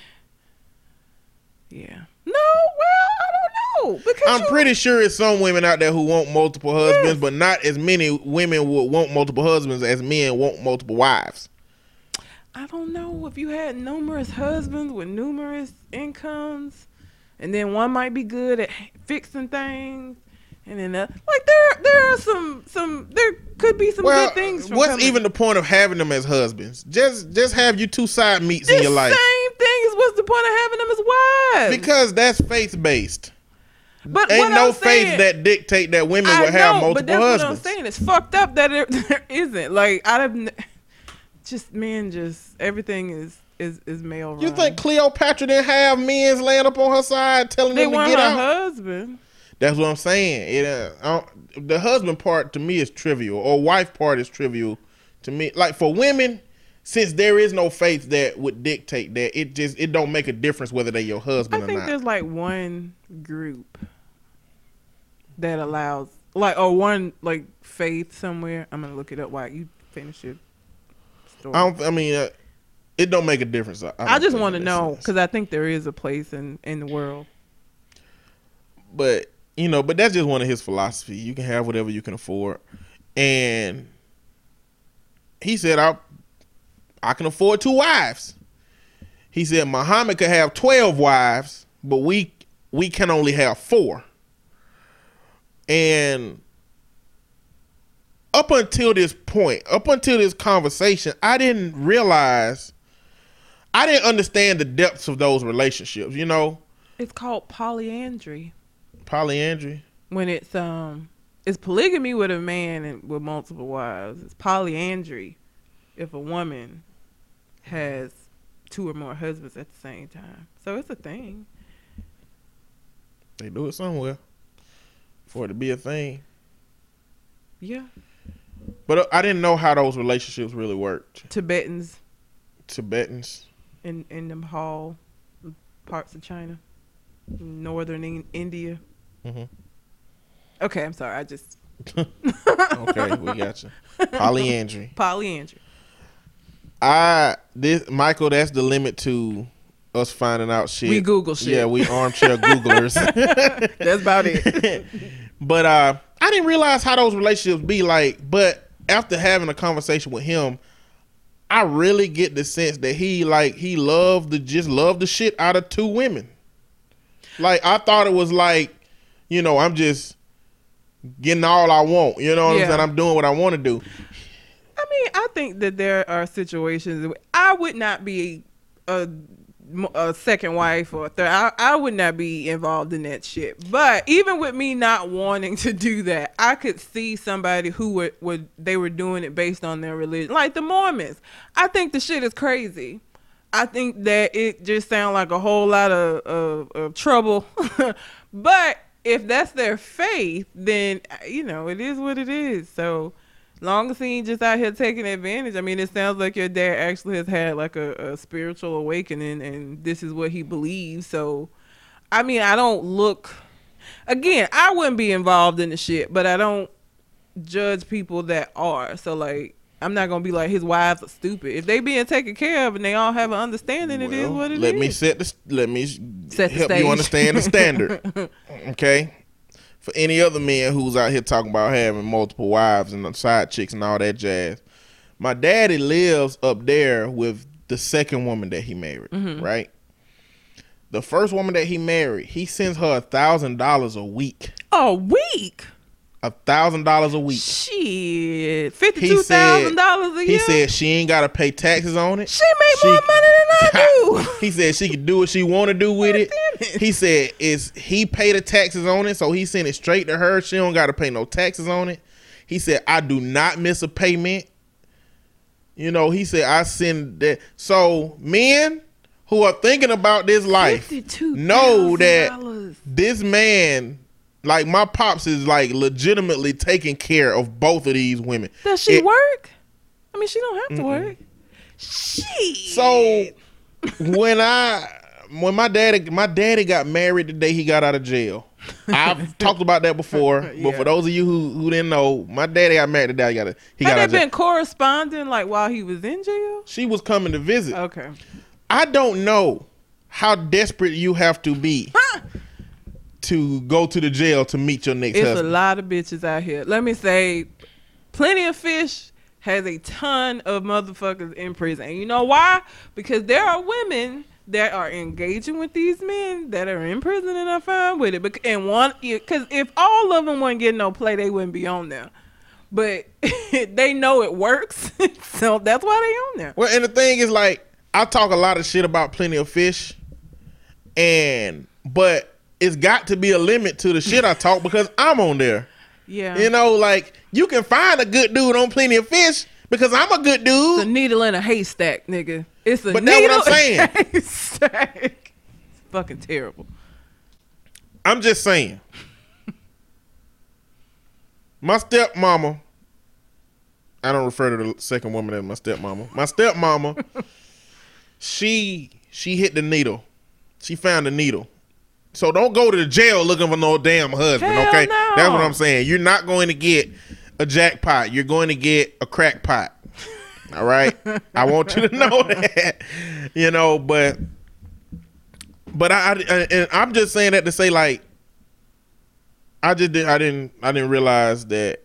Yeah. No, well, I don't know because I'm you- pretty sure it's some women out there who want multiple husbands, Yes. but not as many women would want multiple husbands as men want multiple wives. I don't know if you had numerous husbands with numerous incomes, and then one might be good at fixing things, and then uh, like there there are some some there could be some well, good things. From what's coming. even the point of having them as husbands? Just just have you two side meets the in your life same thing is what's the point of having them as wives? because that's faith based. but Ain't no I'm faith saying, that dictate that women I will have multiple but that's husbands. what I'm saying. It's fucked up that it, there isn't. Like I have, just men, just everything is is is male. You think Cleopatra didn't have men's laying up on her side telling they them to get her out? husband? That's what I'm saying. It, uh, I don't- the husband part to me is trivial, or wife part is trivial to me. Like for women, since there is no faith that would dictate that, it just it don't make a difference whether they're your husband I think there's like one group that allows, like, or one like faith somewhere. I'm gonna look it up while you finish your story. I don't. I mean, uh, it don't make a difference. I, I, just want to know because I think there is a place in in the world. but you know, but that's just one of his philosophy. You can have whatever you can afford, and he said, "I, I can afford two wives." He said Muhammad could have twelve wives, but we we can only have four. And up until this point, up until this conversation, I didn't realize, I didn't understand the depths of those relationships. You know, It's called polyandry. Polyandry. when it's um it's polygamy with a man and with multiple wives. It's polyandry if a woman has two or more husbands at the same time. So it's a thing. They do it somewhere for it to be a thing. Yeah. But uh, I didn't know how those relationships really worked. Tibetans Tibetans. in in Nepal, parts of China, northern in- India. Mhm. Okay, I'm sorry. I just Okay, we got you. Polyandry. polyandry. I this Michael. That's the limit to us finding out shit. We Google shit. Yeah, we armchair Googlers. That's about it. but uh, I didn't realize how those relationships be like. But after having a conversation with him, I really get the sense that he like he loved the just loved the shit out of two women. Like I thought it was like, you know, I'm just getting all I want. You know what Yeah. I'm saying? I'm doing what I want to do. I mean, I think that there are situations I would not be a, a second wife or a third. I, I would not be involved in that shit. But even with me not wanting to do that, I could see somebody who would, would they were doing it based on their religion, like the Mormons. I think the shit is crazy. I think that it just sounds like a whole lot of, of, of trouble. but if that's their faith, then uh, you know it is what it is. So long as he ain't just out here taking advantage. I mean, it sounds like your dad actually has had like a, a spiritual awakening, and this is what he believes. So, I mean, I don't look. Again, I wouldn't be involved in the shit, but I don't judge people that are. So, like, I'm not gonna be like his wives are stupid. If they being taken care of and they all have an understanding, it is what it is. let me set the let me Set help you understand the standard. okay. For any other man who's out here talking about having multiple wives and the side chicks and all that jazz, my daddy lives up there with the second woman that he married. Mm-hmm. Right. The first woman that he married, he sends her a thousand dollars a week. a week. A thousand dollars a week. Shit, fifty two thousand dollars a He year. He said she ain't gotta pay taxes on it. she make more money than I do. he said she could do what she want to do with oh, it. it. He said is he pay the taxes on it, so he sent it straight to her. She don't got to pay no taxes on it. He said I do not miss a payment. You know, he said I send that. So men who are thinking about this life know that this man, like my pops, is like legitimately taking care of both of these women. Does she It- work? I mean, she don't have to work. She. So when I when my daddy my daddy got married the day he got out of jail. I've talked about that before, but Yeah. for those of you who, who didn't know, my daddy got married the day he got he got Have out they of jail. been corresponding like while he was in jail? She was coming to visit. Okay. I don't know how desperate you have to be to go to the jail to meet your next It's a lot of bitches out here. Let me say, plenty of fish has a ton of motherfuckers in prison. And you know why? Because there are women that are engaging with these men that are in prison and are fine with it. And one, because if all of them wouldn't get no play, they wouldn't be on there. But they know it works, so that's why they on there. Well, and the thing is, like, I talk a lot of shit about plenty of fish, and but it's got to be a limit to the shit I talk because I'm on there. Yeah, You know, like you can find a good dude on plenty of fish because I'm a good dude. it's a needle in a haystack, nigga. It's a But that's needle what I'm saying. in a haystack. It's fucking terrible. I'm just saying. My stepmama, I don't refer to the second woman as my stepmama. My stepmama, she she hit the needle. She found the needle. So don't go to the jail looking for no damn husband, Hell okay? no. That's what I'm saying. You're not going to get a jackpot. You're going to get a crackpot. All right? I want you to know that. You know, but but I, I and I'm just saying that to say like I just didn't I didn't I didn't realize that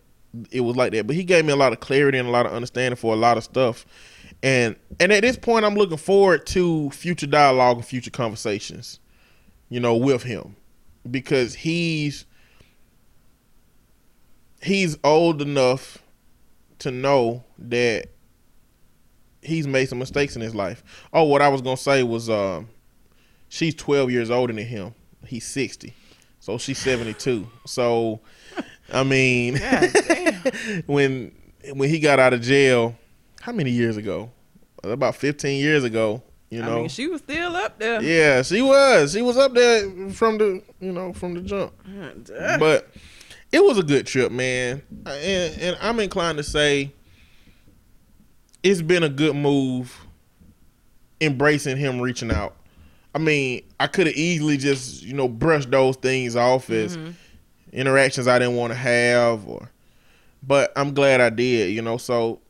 it was like that. But he gave me a lot of clarity and a lot of understanding for a lot of stuff. And and at this point I'm looking forward to future dialogue and future conversations, you know, with him. Because he's he's old enough to know that he's made some mistakes in his life. Oh, what I was gonna say was um she's 12 years older than him. He's 60. So she's 72. So I mean when when he got out of jail, how many years ago? About 15 years ago, you know. I mean, she was still up there. yeah, she was. She was up there from the, you know, from the jump. But But it was a good trip, man. And, and I'm inclined to say it's been a good move embracing him reaching out. I mean, I could have easily just, you know, brushed those things off as mm-hmm. interactions I didn't want to have or but I'm glad I did, you know, so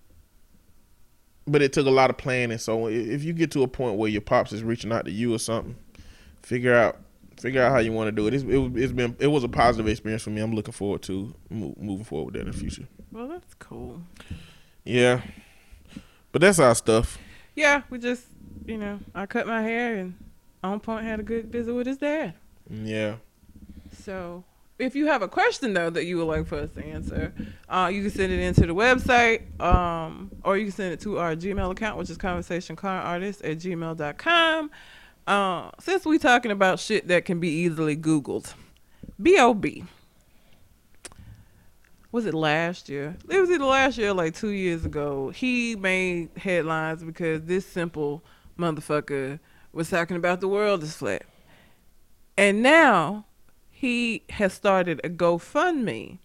but it took a lot of planning. So if you get to a point where your pops is reaching out to you or something, figure out figure out how you want to do it. It's, it was- it's been it was a positive experience for me. I'm looking forward to mo- moving forward with that in the mm-hmm. future. well, that's cool. Yeah, but that's our stuff. Yeah, we just, you know, I cut my hair and on point had a good visit with his dad. Mm, yeah, So if you have a question though that you would like for us to answer, uh, you can send it into the website, um, or you can send it to our Gmail account, which is conversationconartist at gmail.com. Uh, since we're talking about shit that can be easily Googled, B.O.B. Was it last year? It was either last year like two years ago. He made headlines because this simple motherfucker was talking about the world is flat. And now he has started a GoFundMe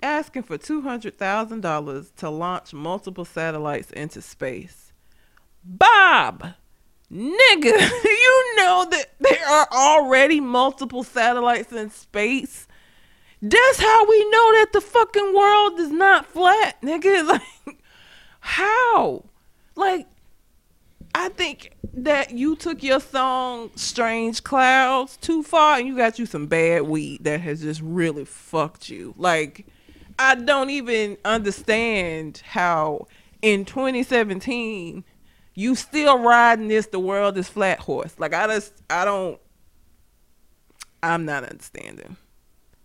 asking for $200,000 to launch multiple satellites into space. Bob, nigga, you know that there are already multiple satellites in space. That's how we know that the fucking world is not flat, nigga. Like, how? Like, I think that you took your song Strange Clouds too far and you got you some bad weed that has just really fucked you. Like I don't even understand how in 2017 you still riding this the world is flat horse. Like I just I don't I'm not understanding.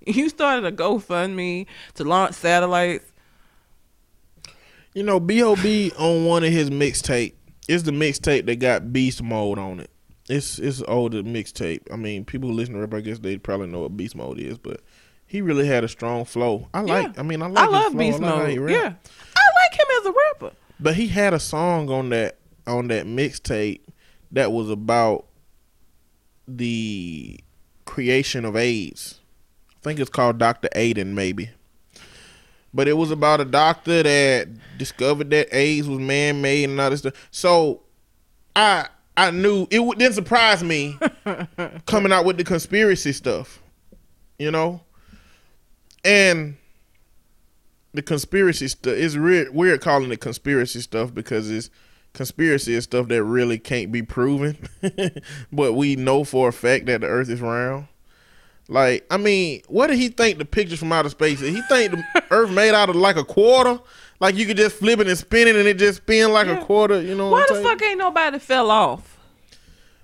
You started a GoFundMe to launch satellites. You know, B.O.B. on one of his mixtape. It's the mixtape that got Beast Mode on it. It's it's older mixtape. I mean, people who listen to rap, I guess they probably know what Beast Mode is, but he really had a strong flow. I like. Yeah. I mean, I like. I love flow. Beast I like Mode. Yeah, I like him as a rapper. But he had a song on that on that mixtape that was about the creation of AIDS. I think it's called Dr. Aiden, maybe. But it was about a doctor that discovered that AIDS was man made and all this stuff. So I I knew it would- didn't surprise me coming out with the conspiracy stuff. You know? And the conspiracy stuff it's weird weird calling it conspiracy stuff because it's conspiracy is stuff that really can't be proven but we know for a fact that the earth is round like i mean what did he think the pictures from outer space is? he think the earth made out of like a quarter like you could just flip it and spin it and it just spin like Yeah. a quarter you know Why what the fuck ain't nobody fell off?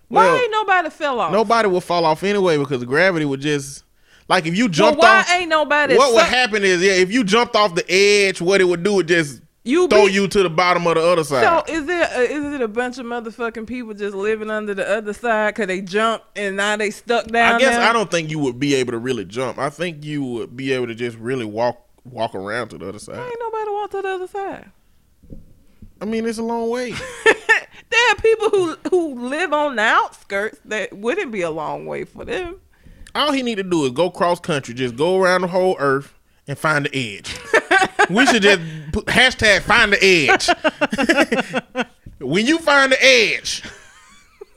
Why Well, ain't nobody fell off? nobody will fall off anyway because gravity would just like if you Well, jumped why off ain't nobody? what would happen is yeah if you jumped off the edge what it would do would just You throw be- you to the bottom of the other side So is it a, uh, is it a bunch of motherfucking people just living under the other side because they jumped and now they stuck down I guess there? I don't think you would be able to really jump. I think you would be able to just really walk walk around to the other side. Ain't nobody walk to the other side. I mean, it's a long way. there are people who who live on the outskirts that wouldn't be a long way for them. All he need to do is go cross country, just go around the whole earth and find the edge. We should just put hashtag find the edge. when you find the edge,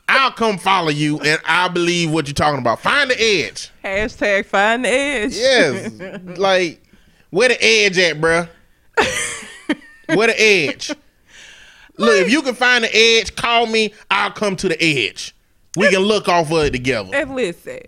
I'll come follow you and I'll believe what you're talking about. Find the edge. Hashtag find the edge. Yes. like, where the edge at, bruh? where the edge? Look, if you can find the edge, call me. I'll come to the edge. We can look off of it together. And listen,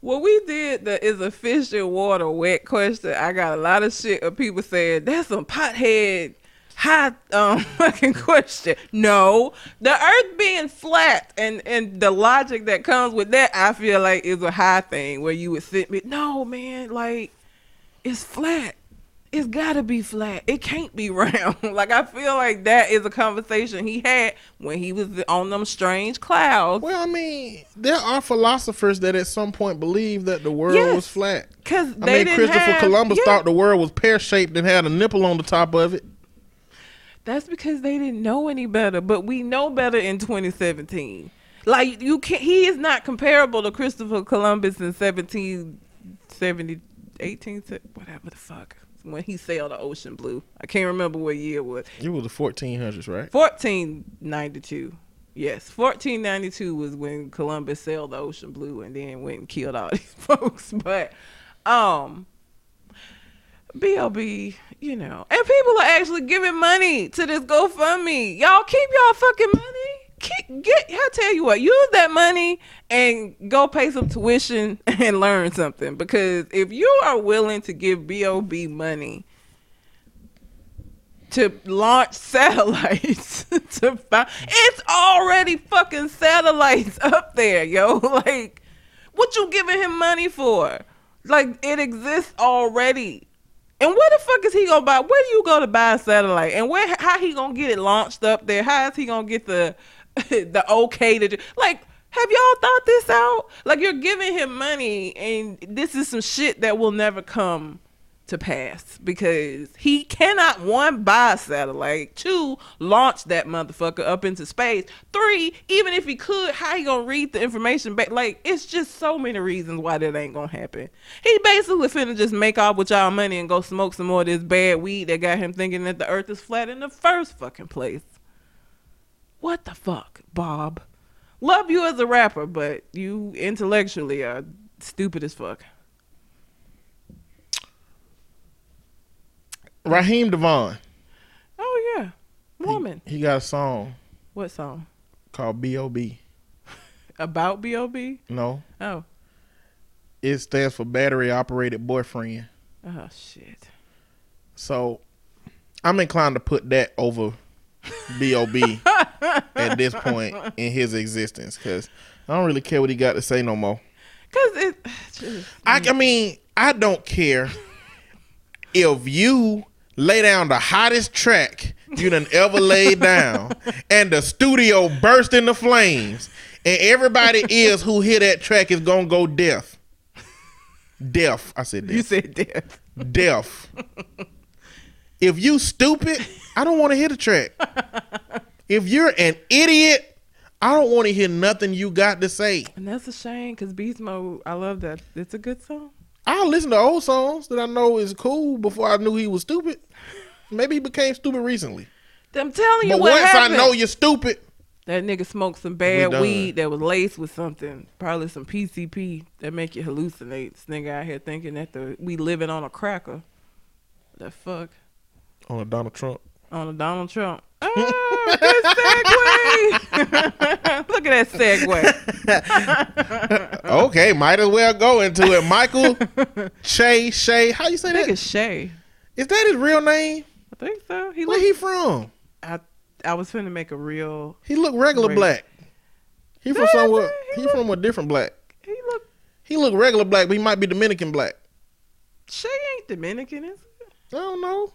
when we did the is a fish in water wet question, I got a lot of shit of people saying that's some pothead high um fucking question. No, the Earth being flat and and the logic that comes with that, I feel like is a high thing where you would sit me. No, man, like it's flat. It's gotta be flat. It can't be round. like I feel like that is a conversation he had when he was on them strange clouds. Well, I mean, there are philosophers that at some point believed that the world Yes. was flat. Cause I they mean, Christopher have- Columbus yeah. thought the world was pear shaped and had a nipple on the top of it. That's because they didn't know any better, but we know better in 2017. Like you can't he is not comparable to Christopher Columbus in 1770 18 whatever the fuck when he sailed the ocean blue. I can't remember what year it was. It was the 1400s, right? 1492. Yes, 1492 was when Columbus sailed the ocean blue and then went and killed all these folks. But um B.O.B., you know, and people are actually giving money to this GoFundMe. Y'all keep y'all fucking money. Keep, get, I tell you what, use that money and go pay some tuition and learn something. Because if you are willing to give BOB money to launch satellites to find, it's already fucking satellites up there, yo. Like, what you giving him money for? Like, it exists already. And where the fuck is he gonna buy? Where do you go to buy a satellite? And where how he gonna get it launched up there? How is he gonna get the the okay to do, like? Have y'all thought this out? Like you're giving him money, and this is some shit that will never come to pass because he cannot one buy a satellite, two launch that motherfucker up into space, three even if he could, how he gonna read the information back? Like it's just so many reasons why that ain't gonna happen. He basically finna just make off with y'all money and go smoke some more of this bad weed that got him thinking that the Earth is flat in the first fucking place. What the fuck, Bob? Love you as a rapper, but you intellectually are stupid as fuck. Raheem DeVaughn. Oh yeah, woman. He got a song What song? called B.O.B. About B.O.B.? No, Oh. it stands for Battery Operated Boyfriend. Oh, shit. So I'm inclined to put that over B.O.B. at this point in his existence because I don't really care what he got to say no more. Because it. Just, I, I mean, I don't care if you lay down the hottest track you done ever laid down, and the studio burst into flames, and everybody is who hear that track is gonna go deaf. Deaf. I said deaf. You said deaf. deaf. if you stupid, I don't want to hear the track. If you're an idiot, I don't want to hear nothing you got to say. And that's a shame because Beast Mode, I love that. It's a good song. I'll listen to old songs that I know is cool before I knew he was stupid. Maybe he became stupid recently. I'm telling you But what once happened. I know you're stupid, that nigga smoked some bad weed that was laced with something, probably some PCP that make you hallucinate. This nigga out here thinking that the we living on a cracker. The fuck on a Donald Trump. on a Donald Trump. Oh, good segue. Look at that segue. Okay, might as well go into it. Michael Che Shay. How you say that? Nigga Shay. Is that his real name? I think so. He Where look, he from? I I was finna make a real. He look regular Right. black. He from somewhere. he? He He from a different black. He look. He look regular black, but he might be Dominican black. Shay ain't Dominican, is it? I don't know.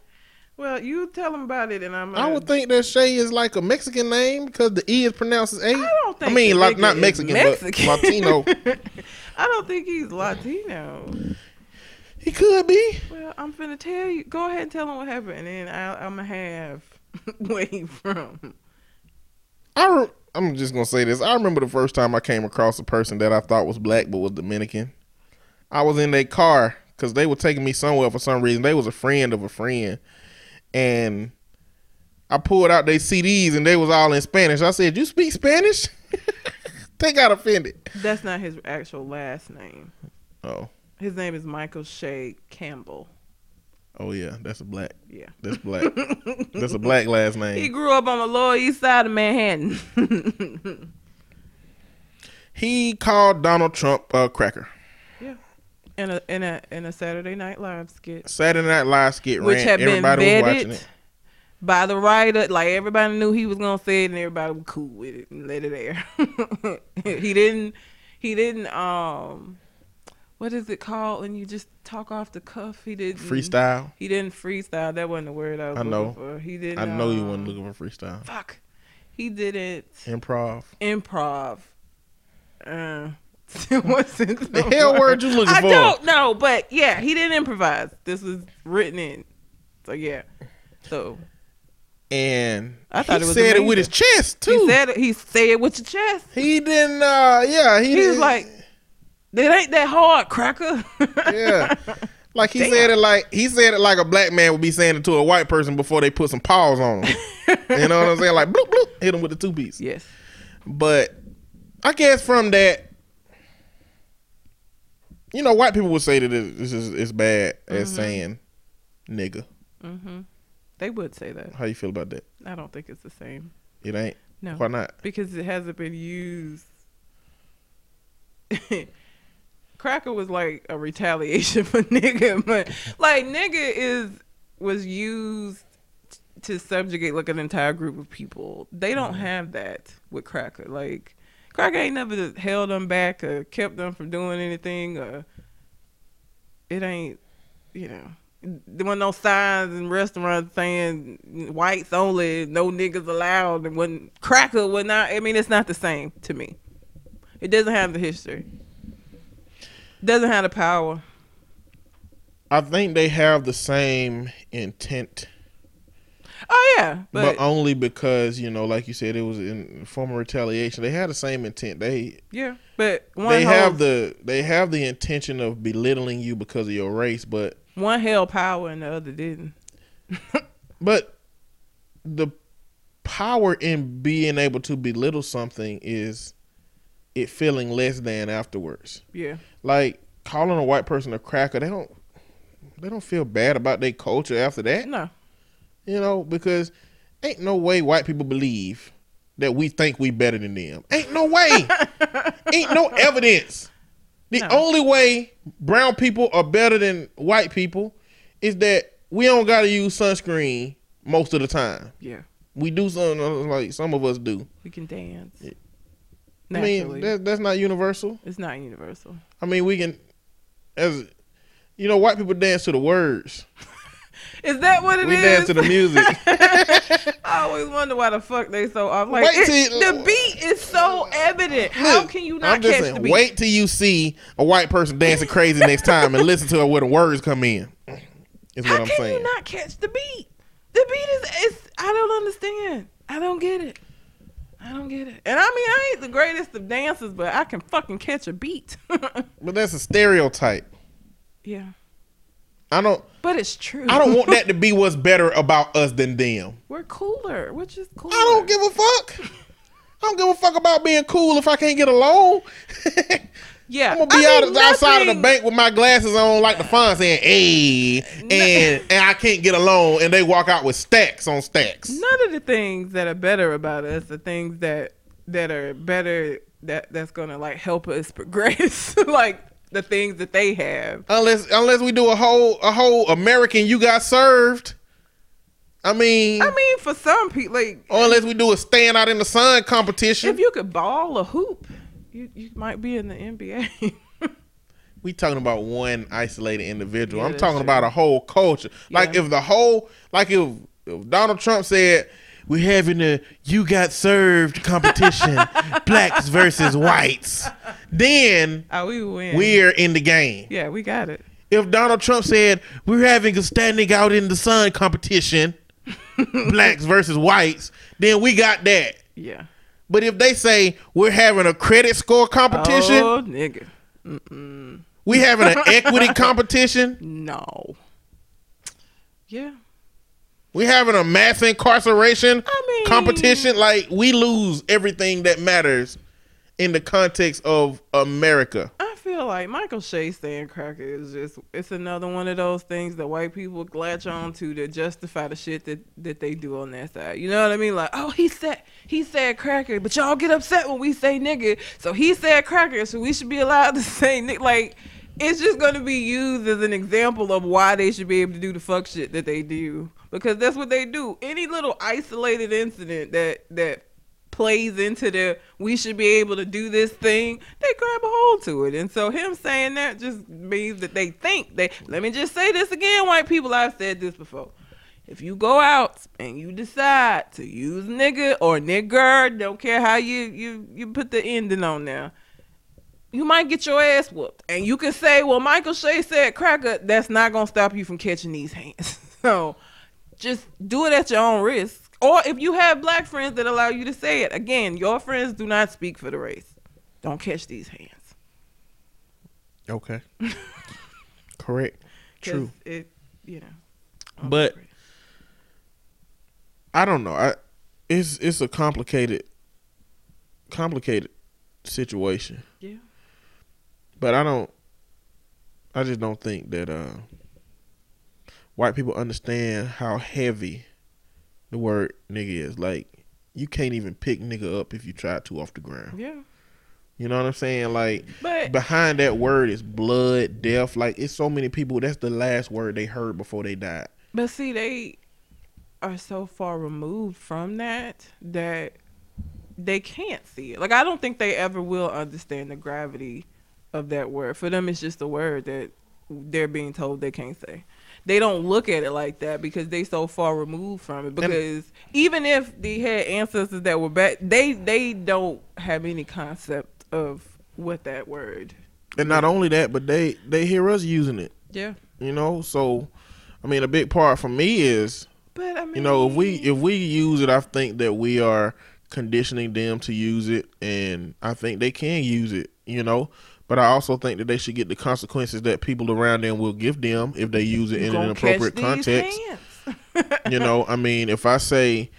Well, you tell him about it, and I'm. I would think that Shay is like a Mexican name because the E is pronounced as A. I don't think. I mean, like not Mexican, Mexican. but Latino. I don't think he's Latino. he could be. Well, I'm finna tell you. Go ahead and tell him what happened, and then I, I'm gonna have where he from. I re- I'm just gonna say this. I remember the first time I came across a person that I thought was black but was Dominican. I was in their car because they were taking me somewhere for some reason. They was a friend of a friend, and I pulled out their CDs and they was all in Spanish. I said, "You speak Spanish?" they got offended. That's not his actual last name. Oh, His name is Michael Che Campbell. oh yeah, that's a black. Yeah. That's black. that's a black last name. He grew up on the Lower East Side of Manhattan. He called Donald Trump a cracker. In a in a in a Saturday Night Live skit. Saturday Night Live skit which ran. had been Everybody vetted it. by the writer. Like everybody knew he was gonna say it, and everybody was cool with it and let it air. he didn't. He didn't. Um, what is it called when you just talk off the cuff? He didn't Freestyle. He didn't freestyle. That wasn't the word I was I looking know. for. He didn't. I know you um, weren't looking for freestyle. Fuck. He didn't Improv. improv. Uh, what's? The hell word you looking I for? don't know, but yeah, he didn't improvise. This was written in. So yeah. So And I thought he it was said it with his chest too. he said it, he said it with your chest. He didn't. uh Yeah, he, He was didn't- like, "It ain't that hard, cracker." yeah. Like he Damn. said it like he said it like a black man would be saying it to a white person before they put some paws on him. you know what I'm saying? Like bloop bloop, hit him with the two piece. yes. But I guess from that, you know, white people would say that it- this is it's bad as Mm-hmm. saying nigga. hmm They would say that. How you feel about that? I don't think it's the same. It ain't. No, Why not? because it hasn't been used. Cracker was like a retaliation for nigga, but like nigga is was used to subjugate like an entire group of people. They don't have that with Cracker. Like Cracker ain't never held them back or kept them from doing anything or it ain't you know there weren't no signs in restaurants saying whites only, no niggas allowed, and when cracker would not. I mean, it's not the same to me. It doesn't have the history. It Doesn't have the power. I think they have the same intent, Oh yeah, but, but, only because you know, like you said, it was in form of retaliation. They had the same intent. They yeah, but one they holds, have the they have the intention of belittling you because of your race, but one held power and the other didn't. but the power in being able to belittle something is it feeling less than afterwards. Yeah, Like calling a white person a cracker, they don't they don't feel bad about their culture after that. no, You know, because ain't no way white people believe that we think we better than them. Ain't no way. ain't no evidence. The No. only way brown people are better than white people is that we don't got to use sunscreen most of the time. yeah, We do some like some of us do. we can dance. I Naturally, mean, that, that's not universal. it's not universal. I mean, we can as You know, white people dance to the words. Is that what it is? We dance to the music. I always wonder why the fuck they so off. Like Wait it- till- the beat is so evident. How can you not I'm just catch saying, the beat? wait till you see a white person dancing crazy next time and listen to her where the words come in. Is what How I'm can saying. you not catch the beat? The beat is is I don't understand. I don't get it. I don't get it. And I mean I ain't the greatest of dancers, but I can fucking catch a beat. But that's a stereotype. yeah. I don't. But it's true. I don't want that to be what's better about us than them. We're cooler, which is cool. I don't give a fuck. I don't give a fuck about being cool if I can't get along. Yeah. I'm gonna be I out mean, outside of the bank with my glasses on, like the fun, saying "Hey," and and I can't get along, and they walk out with stacks on stacks. none of the things that are better about us are things that that are better that that's gonna like help us progress like the things that they have Unless unless we do a whole a whole American, you got served. I mean, i mean for some people like unless we do a stand out in the sun competition. if you could ball a hoop you, you might be in the nba we talking about one isolated individual. Yeah, I'm talking true. about a whole culture. Like Yeah. if the whole, like if, if Donald Trump said we're having a "you got served" competition, blacks versus whites, then oh we win. we're in the game. yeah we got it. If Donald Trump said we're having a standing out in the sun competition, blacks versus whites, then we got that. yeah. But if they say we're having a credit score competition, oh nigga. We having an equity competition, no. Yeah we having a mass incarceration I mean- competition, like we lose everything that matters in the context of America. I feel like Michael Che saying cracker is just it's another one of those things that white people latch on to to justify the shit that, that they do on that side. You know what I mean? Like, oh he said he said cracker, but y'all get upset when we say nigga. So he said cracker, so we should be allowed to say nigga like it's just gonna be used as an example of why they should be able to do the fuck shit that they do. Because that's what they do. Any little isolated incident that that plays into the we should be able to do this thing, they grab a hold to it. And so him saying that just means that they think they let me just say this again, white people, I've said this before. If you go out and you decide to use nigga or nigger, don't care how you you you put the ending on there, you might get your ass whooped. And you can say, well, Michael Che said cracker, that's not gonna stop you from catching these hands. so just do it at your own risk. Or if you have black friends that allow you to say it, again, your friends do not speak for the race. Don't catch these hands. Okay. Correct. True. It, you know. I'm But- afraid. I don't know. I it's it's a complicated complicated situation. But I don't I just don't think that uh white people understand how heavy the word nigga is. Like you can't even pick nigga up if you try to off the ground. yeah. You know what I'm saying? Like But behind that word is blood, death. Like it's so many people that's the last word they heard before they died. but see, they are so far removed from that that they can't see it. Like I don't think they ever will understand the gravity of that word. For them, it's just a word that they're being told they can't say. They don't look at it like that because they so far removed from it. Because even if they had ancestors that were back, they they don't have any concept of what that word. And not only that, but they they hear us using it. Yeah, You know, so I mean, a big part for me is but I mean, you know if we if we use it, I think that we are conditioning them to use it, and I think they can use it. You know. But I also think that they should get the consequences that people around them will give them if they use it you in an gonna appropriate context. you know, I mean, if I say,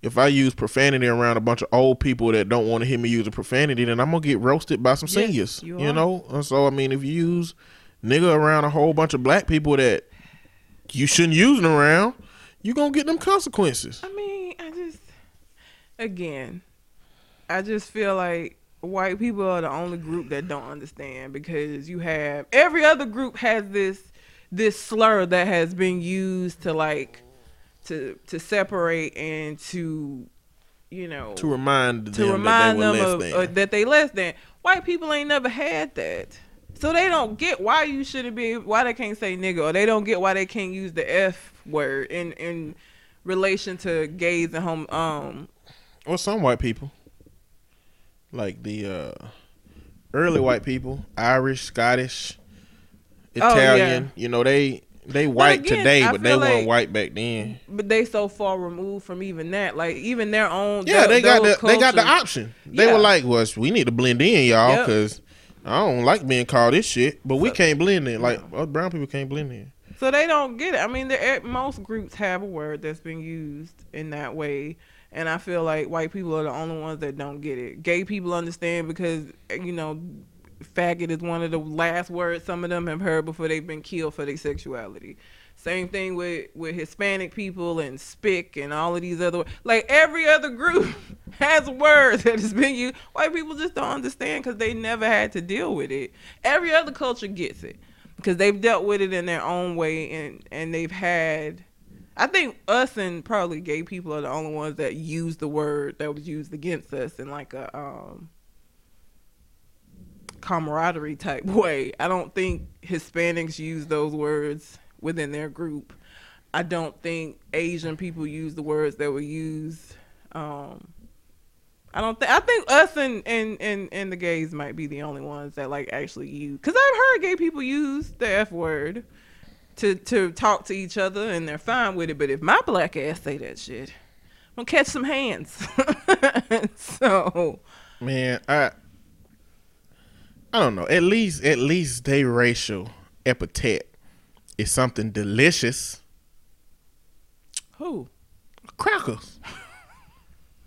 if I use profanity around a bunch of old people that don't want to hear me use a profanity, then I'm gonna get roasted by some Yes, seniors. you You, know, and so I mean, if you use nigga around a whole bunch of black people that you shouldn't use them around, you gonna get them consequences. I mean, I just again, I just feel like white people are the only group that don't understand because you have every other group has this this slur that has been used to like to to separate and to you know To remind to them remind that they them less of than. uh, that they less than. White people ain't never had that. So they don't get why you shouldn't be why they can't say nigga or they don't get why they can't use the F word in in relation to gays and home um Well, some white people, like the uh, early white people, Irish, Scottish, Oh, Italian. You know, they they white again, today, I but they weren't white back then. but they so far removed from even that like even their own Yeah, tho- they got the they got the option. They Yeah. were like, "Well, we need to blend in, y'all, Yep. because I don't like being called this shit, but we can't blend in. Like us brown people can't blend in." So they don't get it. I mean, there- most groups have a word that's been used in that way, and I feel like white people are the only ones that don't get it. Gay people understand because you know, faggot is one of the last words some of them have heard before they've been killed for their sexuality. Same thing with with Hispanic people and spick and all of these other like every other group has words that has been used. White people just don't understand because they never had to deal with it. Every other culture gets it because they've dealt with it in their own way and and they've had. I think us and probably gay people are the only ones that use the word that was used against us in like a um camaraderie type way. I don't think Hispanics use those words within their group. I don't think Asian people use the words that were used. Um, I don't think. I think us and, and and and the gays might be the only ones that like actually use. Cause I've heard gay people use the f word to to talk to each other, and they're fine with it. But if my black ass say that shit, I'm gonna catch some hands. so Man, I I don't know. At least at least they racial epithet is something delicious. who? Crackers.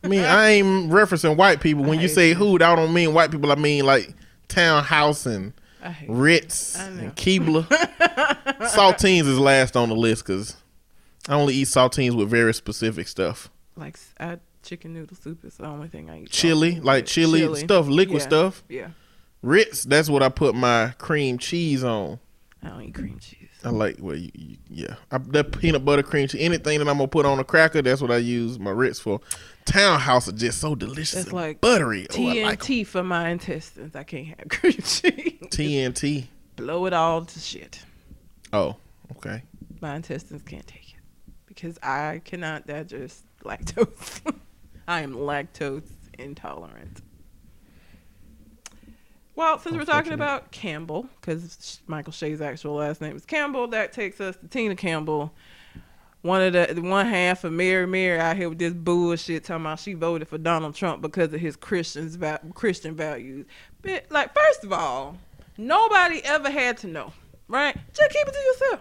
I mean, I ain't referencing white people. When you say hood, I don't mean white people. I mean like Townhouse and. Ritz and Keebler. saltines is last on the list because I only eat saltines with very specific stuff. like I, chicken noodle soup is the only thing I eat. Chili, like with. chili, stuff, liquid Yeah. stuff. Yeah, Ritz, that's what I put my cream cheese on. I don't eat cream cheese. I like well, you, you, yeah, I, that peanut butter cream cheese. Anything that I'm gonna put on a cracker, that's what I use my Ritz for. Townhouse is just so delicious It's like buttery. Oh, I TNT for my intestines. I can't have cream cheese. TNT. Blow it all to shit. Oh, okay. My intestines can't take it because I cannot digest lactose. I am lactose intolerant. Well, since we're talking about Campbell, because Michael Che's actual last name is Campbell, that takes us to Tina Campbell. One of the one half of Mary Mary out here with this bullshit talking about she voted for Donald Trump because of his Christians Christian values. But like, first of all, nobody ever had to know, right? Just keep it to yourself.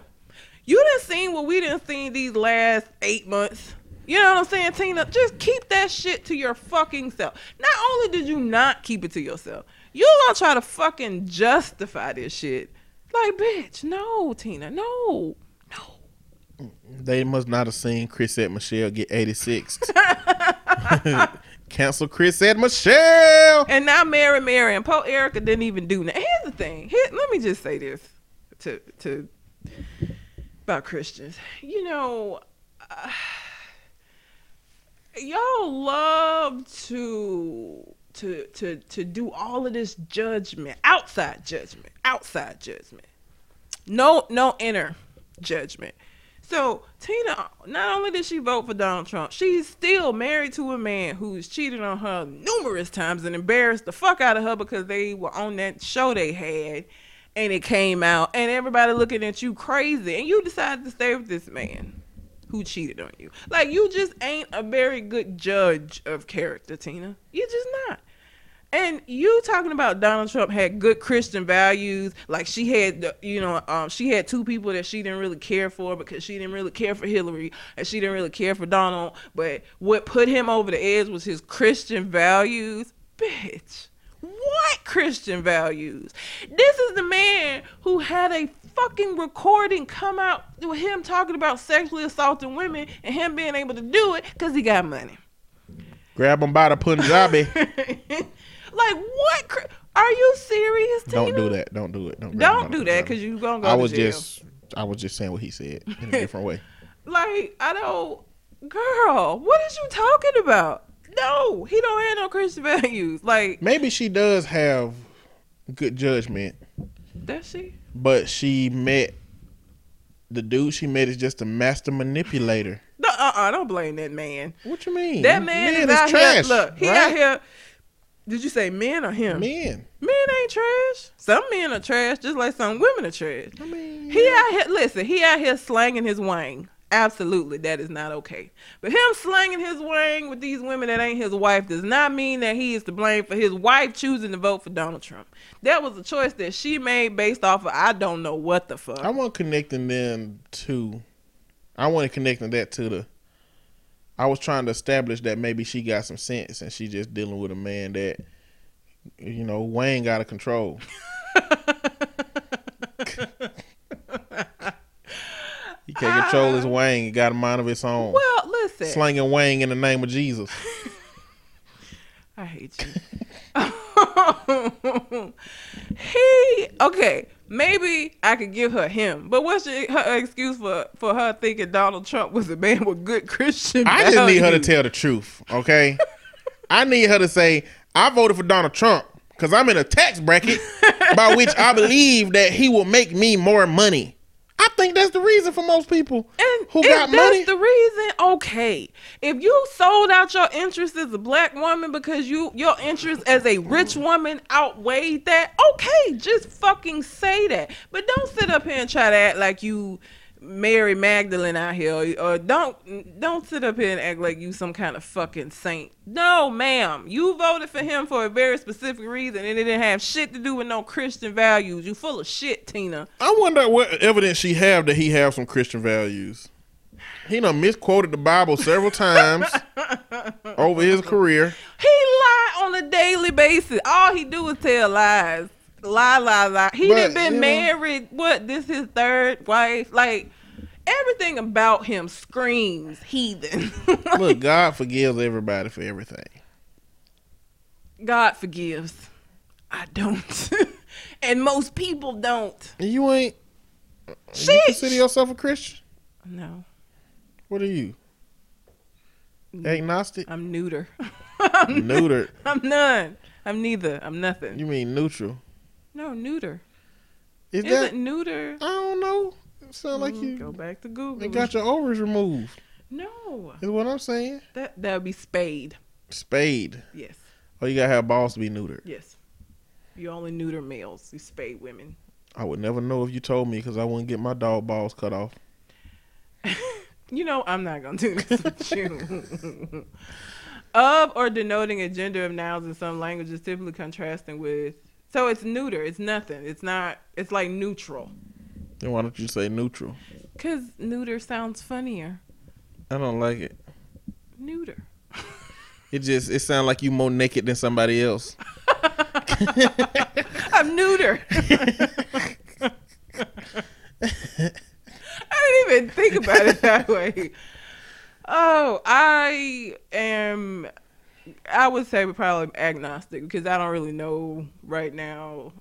You didn't seen what we done seen these last eight months. You know what I'm saying, Tina? Just keep that shit to your fucking self. Not only did you not keep it to yourself, you gonna try to fucking justify this shit. Like, bitch, no, Tina, no, no. They must not have seen Chrisette Michele get 86. Cancel Chrisette Michele. And now Mary Mary and Poe Erica didn't even do that. Here's the thing. Here, let me just say this to to about Christians. You know, uh, y'all love to to to to do all of this judgment, outside judgment, outside judgment. No no inner judgment. So Tina, not only did she vote for Donald Trump, she's still married to a man who's cheated on her numerous times and embarrassed the fuck out of her because they were on that show they had and it came out and everybody looking at you crazy and you decided to stay with this man who cheated on you. Like you just ain't a very good judge of character, Tina. You're just not. And you talking about Donald Trump had good Christian values, like she had, the- you know, um, she had two people that she didn't really care for because she didn't really care for Hillary and she didn't really care for Donald. But what put him over the edge was his Christian values, bitch. What Christian values? This is the man who had a fucking recording come out with him talking about sexually assaulting women and him being able to do it because he got money. Grab him by the Punjabi. like what? cr- Are you serious? Don't do that. Don't do it. Don't, Don't do that because you gonna go I to was jail. just I was just saying what he said in a different way. like I don't, girl. What is you talking about? No, he don't have no Christian values. Like Maybe she does have good judgment, Does she? but she met the dude she met is just a master manipulator. No, uh, uh don't blame that man. What you mean? That man, is, out here. Look, he out here. Did you say men or him? Men. Men ain't trash. Some men are trash, just like some women are trash. I mean, He out here. Listen, he out here slanging his wang. Absolutely, that is not okay. But him slanging his wang with these women that ain't his wife does not mean that he is to blame for his wife choosing to vote for Donald Trump. That was a choice that she made based off of I don't know what the fuck. I want connecting them to. I want to connecting that to the. I was trying to establish that maybe she got some sense and she just dealing with a man that, you know, Wayne got of control. he can't control his Wang. He got a mind of its own. well, listen. Slanging Wang in the name of Jesus. I hate you. he okay. Maybe I could give her him, but what's your, her excuse for for her thinking Donald Trump was a man with good Christian? I just need her to tell the truth, okay? I need her to say, I voted for Donald Trump because I'm in a tax bracket by which I believe that he will make me more money. I think that's the reason for most people And who if got that's money. the reason, okay. If you sold out your interest as a black woman because you your interest as a rich woman outweighed that, okay, just fucking say that. But don't sit up here and try to act like you Mary Magdalene out here, or don't don't sit up here and act like you some kind of fucking saint. No, ma'am, you voted for him for a very specific reason, and it didn't have shit to do with no Christian values. You full of shit, Tina. I wonder what evidence she have that he have some Christian values. He done misquoted the Bible several times over his career. He lie on a daily basis. All he do is tell lies. Lie, lie, lie. He But, done been you know- married. What? This his third wife. Like everything about him screams heathen. Look, God forgives everybody for everything. God forgives. I don't. and most people don't. And you ain't. You consider yourself a Christian? No. What are you? Mm. Agnostic? I'm neuter. Neutered. I'm none. I'm neither. I'm nothing. You mean neutral? No, neuter. Is Is that? it neuter? I don't know. It sound like Mm, Go back to Google. They got your ovaries removed. no. Is what I'm saying. That that would be spayed. Spayed. Yes. Oh, you gotta have balls to be neutered. Yes. You only neuter males. You spayed women. I would never know if you told me because I wouldn't get my dog balls cut off. You know I'm not gonna do this with you. of or denoting a gender of nouns in some languages, typically contrasting with. So it's neuter. It's nothing. It's not. It's like neutral. Then why don't you say neutral? Cause neuter sounds funnier. I don't like it. Neuter. It just it sounds like you more naked than somebody else. I'm neuter. I didn't even think about it that way. Oh, I am. I would say probably agnostic because I don't really know right now.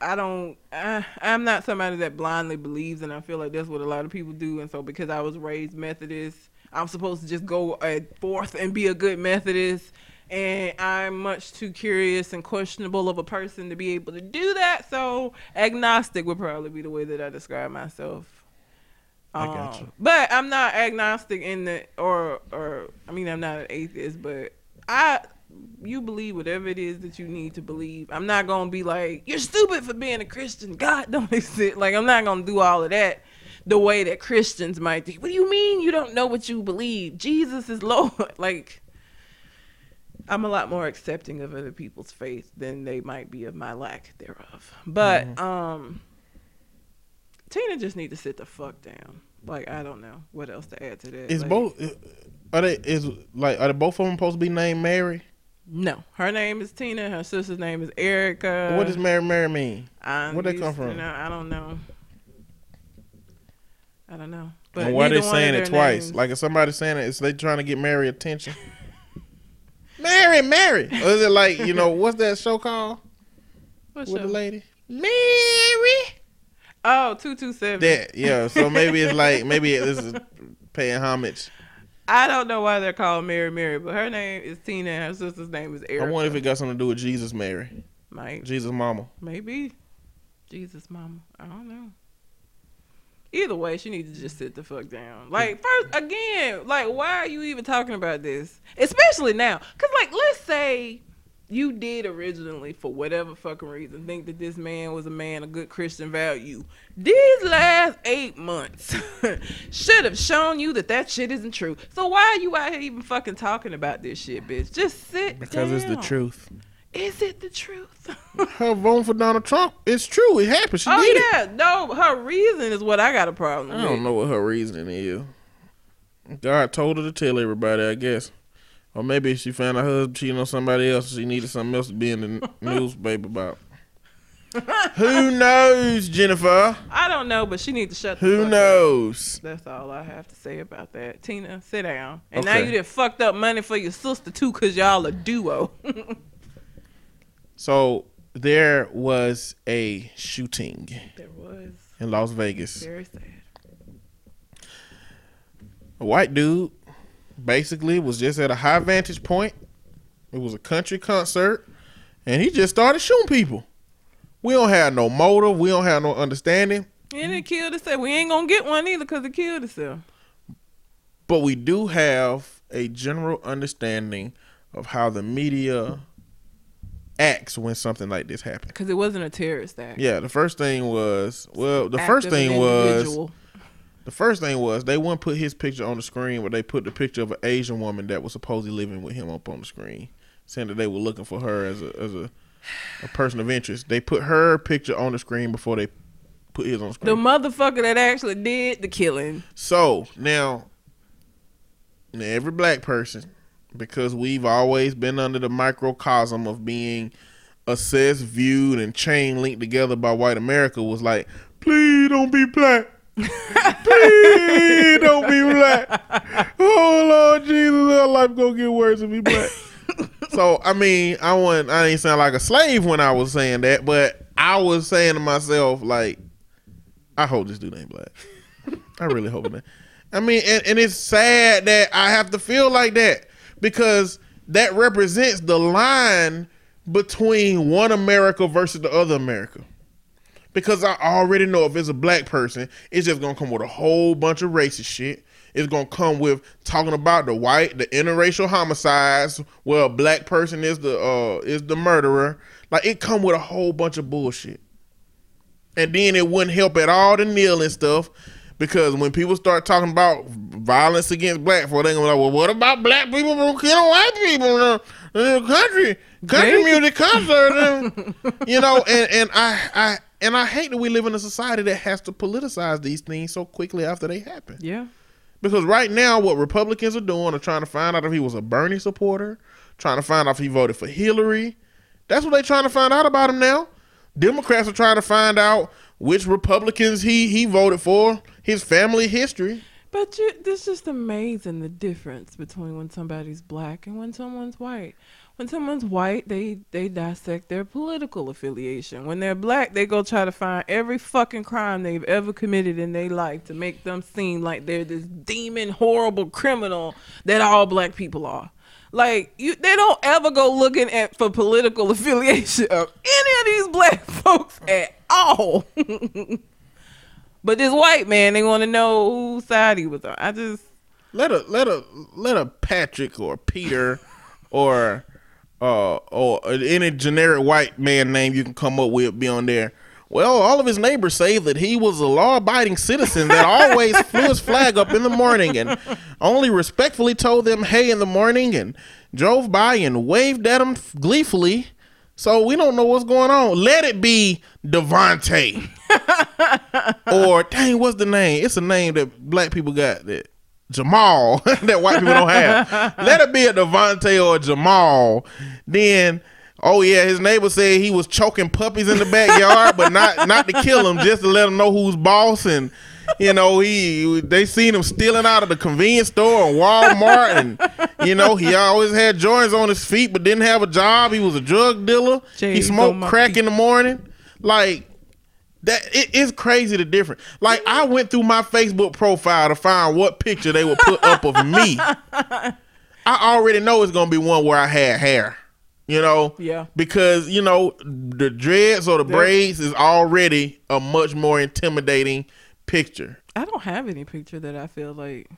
I don't. I, I'm not somebody that blindly believes, and I feel like that's what a lot of people do. And so, because I was raised Methodist, I'm supposed to just go uh, forth and be a good Methodist. And I'm much too curious and questionable of a person to be able to do that. So, agnostic would probably be the way that I describe myself. I got you. Um, But I'm not agnostic in the or or I mean I'm not an atheist, but I you believe whatever it is that you need to believe. I'm not gonna be like you're stupid for being a Christian. God don't exist. Like I'm not gonna do all of that the way that Christians might do. What do you mean you don't know what you believe? Jesus is Lord. Like I'm a lot more accepting of other people's faith than they might be of my lack thereof. But Mm-hmm. um Tina just need to sit the fuck down. Like I don't know what else to add to that. Is Like, both are they is like are they both of them supposed to be named Mary? No, her name is Tina. Her sister's name is Erica. what does Mary Mary mean? I where'd they come from? know- I don't know. I don't know. and why they saying it twice? names- Like if somebody's saying it, is they trying to get Mary attention? Mary, Mary. Or is it like you know what's that show called What with show? the lady? Mary. Oh, two two seven. That yeah. So maybe it's like maybe this is paying homage. I don't know why they're called Mary Mary, but her name is Tina. and Her sister's name is Erica. I wonder if it got something to do with Jesus, Mary, might Jesus, Mama. maybe Jesus, mama. I don't know. Either way, she needs to just sit the fuck down. Like first, again, like why are you even talking about this? Especially now, cause like let's say you did originally for whatever fucking reason think that this man was a man of good Christian value. These last eight months should have shown you that that shit isn't true. So why are you out here even fucking talking about this shit, bitch? Just sit Because it's the truth. Is it the truth? Her voting for Donald Trump, it's true. It happened. She oh did it. yeah, no, her reason is what I got a problem I with. I don't know what her reasoning is. God told her to tell everybody, I guess. Or maybe she found out her husband cheating on somebody else. She needed something else to be in the newspaper about. Who knows, Jennifer? I don't know, but she needs to shut. The Who fuck up. knows? That's all I have to say about that. Tina, sit down. And now you done fucked up money for your sister too, cause y'all a duo. So there was a shooting there was in Las Vegas. very sad. A white dude basically was just at a high vantage point. It was a country concert, and he just started shooting people. We don't have no motive. We don't have no understanding. And it killed itself. We ain't gonna get one either, cause it killed itself. But we do have a general understanding of how the media acts when something like this happens. Cause it wasn't a terrorist act. Yeah, the first thing was well, the Act first thing was individual. The first thing was they wouldn't put his picture on the screen, but they put the picture of an Asian woman that was supposedly living with him up on the screen, saying that they were looking for her as a as a, a person of interest. They put her picture on the screen before they put his on the screen. the motherfucker that actually did the killing. So now, now, every black person, because we've always been under the microcosm of being assessed, viewed, and chain linked together by white America, was like, please don't be black. Please don't be black. Oh Lord Jesus, our life gonna get worse if we black. so I mean, I want I didn't sound like a slave when I was saying that, but I was saying to myself like, I hope this dude ain't black. I really hope not. I mean, and, and it's sad that I have to feel like that because that represents the line between one America versus the other America. Because I already know if it's a black person, it's just gonna come with a whole bunch of racist shit. It's gonna come with talking about the white, the interracial homicides, where a black person is the uh is the murderer. Like it come with a whole bunch of bullshit. And then it wouldn't help at all to kneel and stuff. Because when people start talking about violence against black folk, they're gonna be like, well, what about black people who killing white people in the, country? Country music concert, and, you know, and, and I, I and I hate that we live in a society that has to politicize these things so quickly after they happen. Yeah. Because right now, what Republicans are doing are trying to find out if he was a Bernie supporter, trying to find out if he voted for Hillary. That's what they're trying to find out about him now. Democrats are trying to find out which Republicans he he voted for, his family history. But you, it's just amazing the difference between when somebody's black and when someone's white. When someone's white, they they dissect their political affiliation. When they're black, they go try to find every fucking crime they've ever committed in their life to make them seem like they're this demon, horrible criminal that all black people are. Like you, they don't ever go looking at for political affiliation of any of these black folks at all. But this white man, they want to know whose side he was on. I just, Let a let a let a Patrick or Peter or uh or any generic white man name you can come up with be on there. Well, all of his neighbors say that he was a law-abiding citizen that always flew his flag up in the morning and only respectfully told them "Hey" in the morning and drove by and waved at them gleefully. So we don't know what's going on. Let it be Devontae. or dang, what's the name? It's a name that black people got that Jamal that white people don't have. Let it be a Devontae or a Jamal. Then, oh yeah, his neighbor said he was choking puppies in the backyard, but not not to kill them, just to let them know who's boss. And you know, he they seen him stealing out of the convenience store and Walmart, and you know, he always had joints on his feet, but didn't have a job. He was a drug dealer. he oh smoked crack feet. in the morning, like. That it is crazy the difference. Like I went through my Facebook profile to find what picture they would put up of me. I already know it's gonna be one where I had hair. You know, Yeah. because you know the dreads or the They're- braids is already a much more intimidating picture. I don't have any picture that I feel like.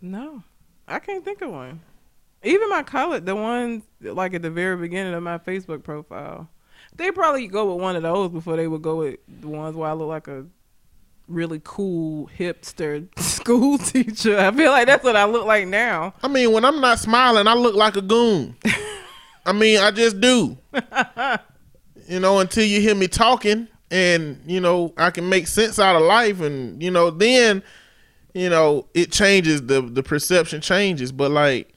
No, I can't think of one. Even my college, the ones like at the very beginning of my Facebook profile, they probably go with one of those before they would go with the ones where I look like a really cool hipster school teacher. I feel like that's what I look like now. I mean, when I'm not smiling, I look like a goon. I mean, I just do. you know, until you hear me talking and, you know, I can make sense out of life and, you know, then, you know, it changes the the perception changes, but like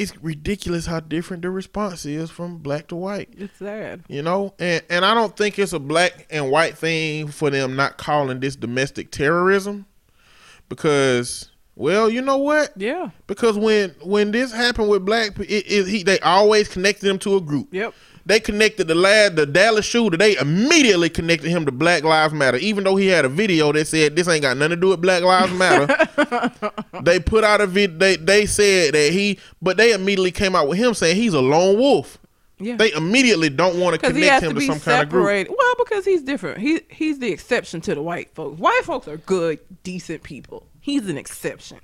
it's ridiculous how different the response is from black to white. It's sad. You know, and and I don't think it's a black and white thing for them not calling this domestic terrorism because well, you know what? Yeah. Because when when this happened with black, it, it, he, they always connected them to a group. Yep. They connected the lad, the Dallas shooter. They immediately connected him to Black Lives Matter, even though he had a video that said this ain't got nothing to do with Black Lives Matter. they put out a vid. They they said that he, but they immediately came out with him saying he's a lone wolf. Yeah. They immediately don't want to Because he has connect him to to some kind of group. separated. Well, because he's different. He he's the exception to the white folks. White folks are good, decent people. He's an exception.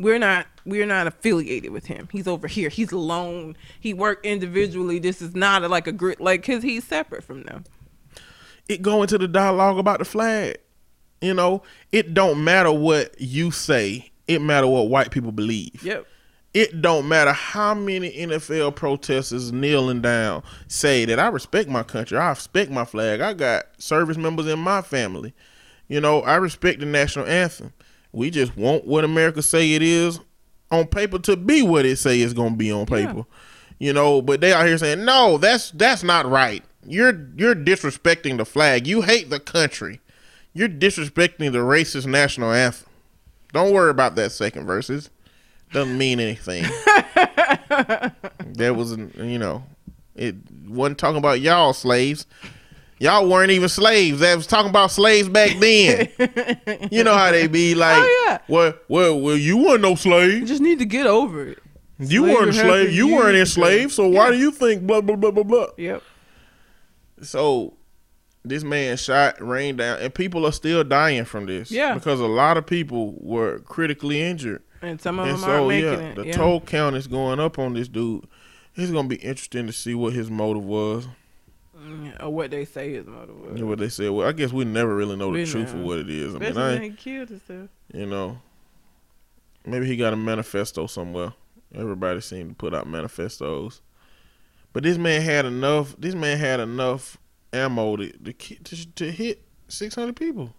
We're not we're not affiliated with him. He's over here. He's alone. He worked individually. This is not a, like a group like because he's separate from them. it go into the dialogue about the flag. You know, it don't matter what you say. It matter what white people believe. Yep. It don't matter how many NFL protesters kneeling down say that I respect my country. I respect my flag. I got service members in my family. You know, I respect the national anthem. We just want what America say it is on paper to be what it say it's gonna be on paper. You know, but they out here saying, No, that's that's not right. You're you're disrespecting the flag. You hate the country. You're disrespecting the racist national anthem. Don't worry about that second verses. Doesn't mean anything. that was, you know, it wasn't talking about y'all slaves. Y'all weren't even slaves. That was talking about slaves back then. you know how they be like, Oh, yeah. well, well, well, you weren't no slave. You just need to get over it. You Slavery weren't slave. happened You weren't enslaved. So why do you think blah blah blah blah blah? Yep. So this man shot, rained down, and people are still dying from this. Yeah. because a lot of people were critically injured. And some of And them so aren't making yeah, it. the yeah. toll count is going up on this dude. It's gonna be interesting to see what his motive was. Mm, or what they say his motive was. You what they say. Well, I guess we never really know the We truth of what it is. I mean, I he killed himself. you know, maybe he got a manifesto somewhere. Everybody seemed to put out manifestos, but this man had enough. This man had enough ammo to to, to, to hit six hundred people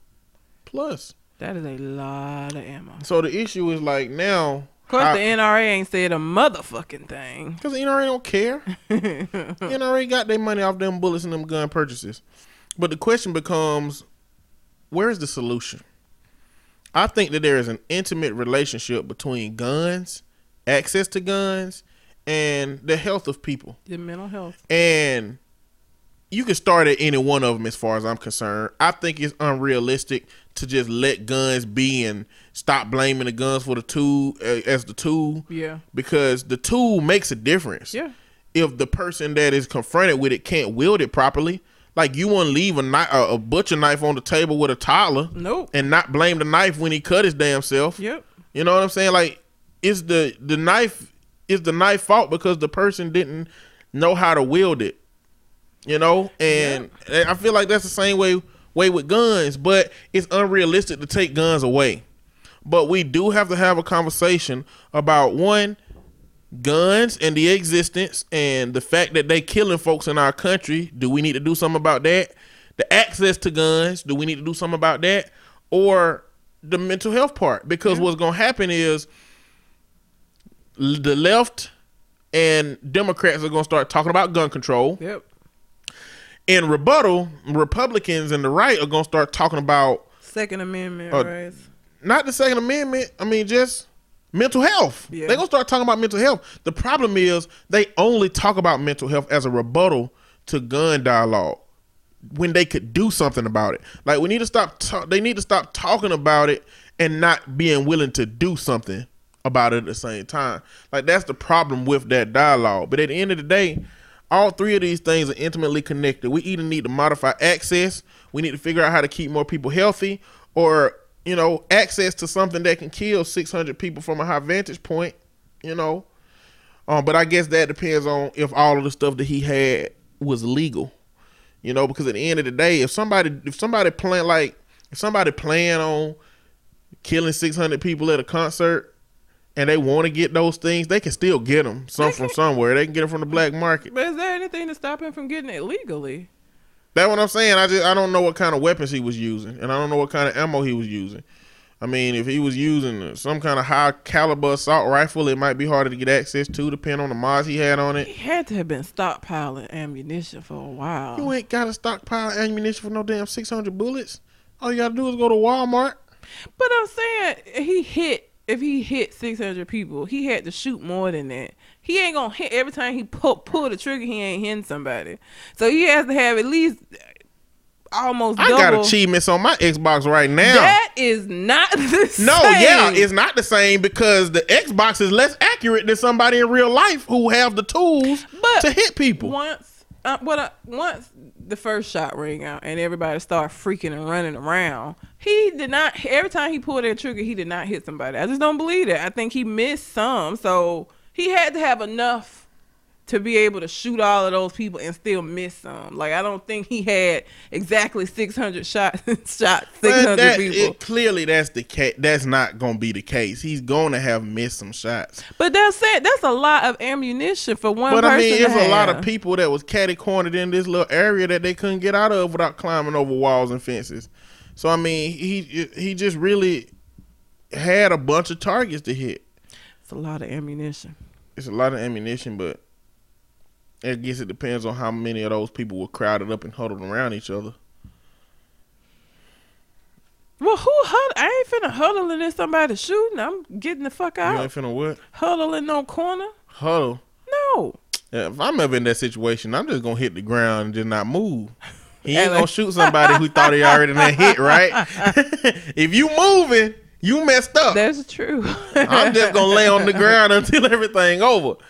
plus. That is a lot of ammo. So the issue is like now. Of course, how- the NRA ain't said a motherfucking thing. Because the NRA don't care. the NRA got their money off them bullets and them gun purchases. But the question becomes, where's the solution? I think that there is an intimate relationship between guns, access to guns, and the health of people. The mental health. And you can start at any one of them as far as I'm concerned. I think it's unrealistic to just let guns be and stop blaming the guns for the tool uh, as the tool Yeah. because the tool makes a difference. Yeah. If the person that is confronted with it can't wield it properly, like you wouldn't leave a, kni- a, a butcher knife on the table with a toddler Nope. and not blame the knife when he cut his damn self. Yep. You know what I'm saying? Like, is the the knife is the knife fault because the person didn't know how to wield it? You know, and and I feel like that's the same way way with guns, but it's unrealistic to take guns away. But we do have to have a conversation about one guns and the existence and the fact that they killing folks in our country. Do we need to do something about that? The access to guns, do we need to do something about that? Or the mental health part? Because what's gonna happen is the left and Democrats are gonna start talking about gun control. Yep. In rebuttal, Republicans and the right are gonna start talking about Second Amendment Uh, rights. not the Second Amendment. I mean, just mental health. Yeah. They're gonna start talking about mental health. The problem is they only talk about mental health as a rebuttal to gun dialogue when they could do something about it. Like we need to stop. Ta- they need to stop talking about it and not being willing to do something about it at the same time. Like that's the problem with that dialogue. But at the end of the day, all three of these things are intimately connected. We either need to modify access, we need to figure out how to keep more people healthy, or you know, access to something that can kill 600 people from a high vantage point. You know, um, but I guess that depends on if all of the stuff that he had was legal. You know, because at the end of the day, if somebody if somebody plan like if somebody plan on killing 600 people at a concert and they want to get those things, they can still get them some from somewhere. They can get them from the black market. But is there anything to stop him from getting it legally? That's what I'm saying. I just I don't know what kind of weapons he was using, and I don't know what kind of ammo he was using. I mean, if he was using some kind of high caliber assault rifle, it might be harder to get access to, depending on the mods he had on it. He had to have been stockpiling ammunition for a while. You ain't got to stockpile ammunition for no damn 600 bullets. All you got to do is go to Walmart. But I'm saying he hit. If he hit 600 people, he had to shoot more than that. He ain't gonna hit every time he pull, pull the trigger. He ain't hitting somebody. So he has to have at least almost. I double. got achievements on my Xbox right now. That is not the same. no, yeah, it's not the same because the Xbox is less accurate than somebody in real life who have the tools But to hit people. once uh, what uh, once the first shot rang out and everybody started freaking and running around he did not every time he pulled that trigger he did not hit somebody. I just don't believe that. I think he missed some. So he had to have enough to be able to shoot all of those people and still miss some like i don't think he had exactly 600 shots shot 600 that, people it, clearly, that's the case. That's not going to be the case. He's going to have missed some shots. but that's it that's a lot of ammunition for one But I mean, it's a lot of people that was catty cornered in this little area that they couldn't get out of without climbing over walls and fences. So I mean, he he just really had a bunch of targets to hit. it's a lot of ammunition It's a lot of ammunition, but I guess it depends on how many of those people were crowded up and huddled around each other. Well, who huddle? I ain't finna huddle in somebody shooting. I'm getting the fuck out. You ain't finna what? Huddle in no corner. Huddle. No. Yeah, if I'm ever in that situation, I'm just gonna hit the ground and just not move. He ain't gonna shoot somebody who thought he already done hit, right? if you moving, you messed up. That's true. I'm just gonna lay on the ground until everything over.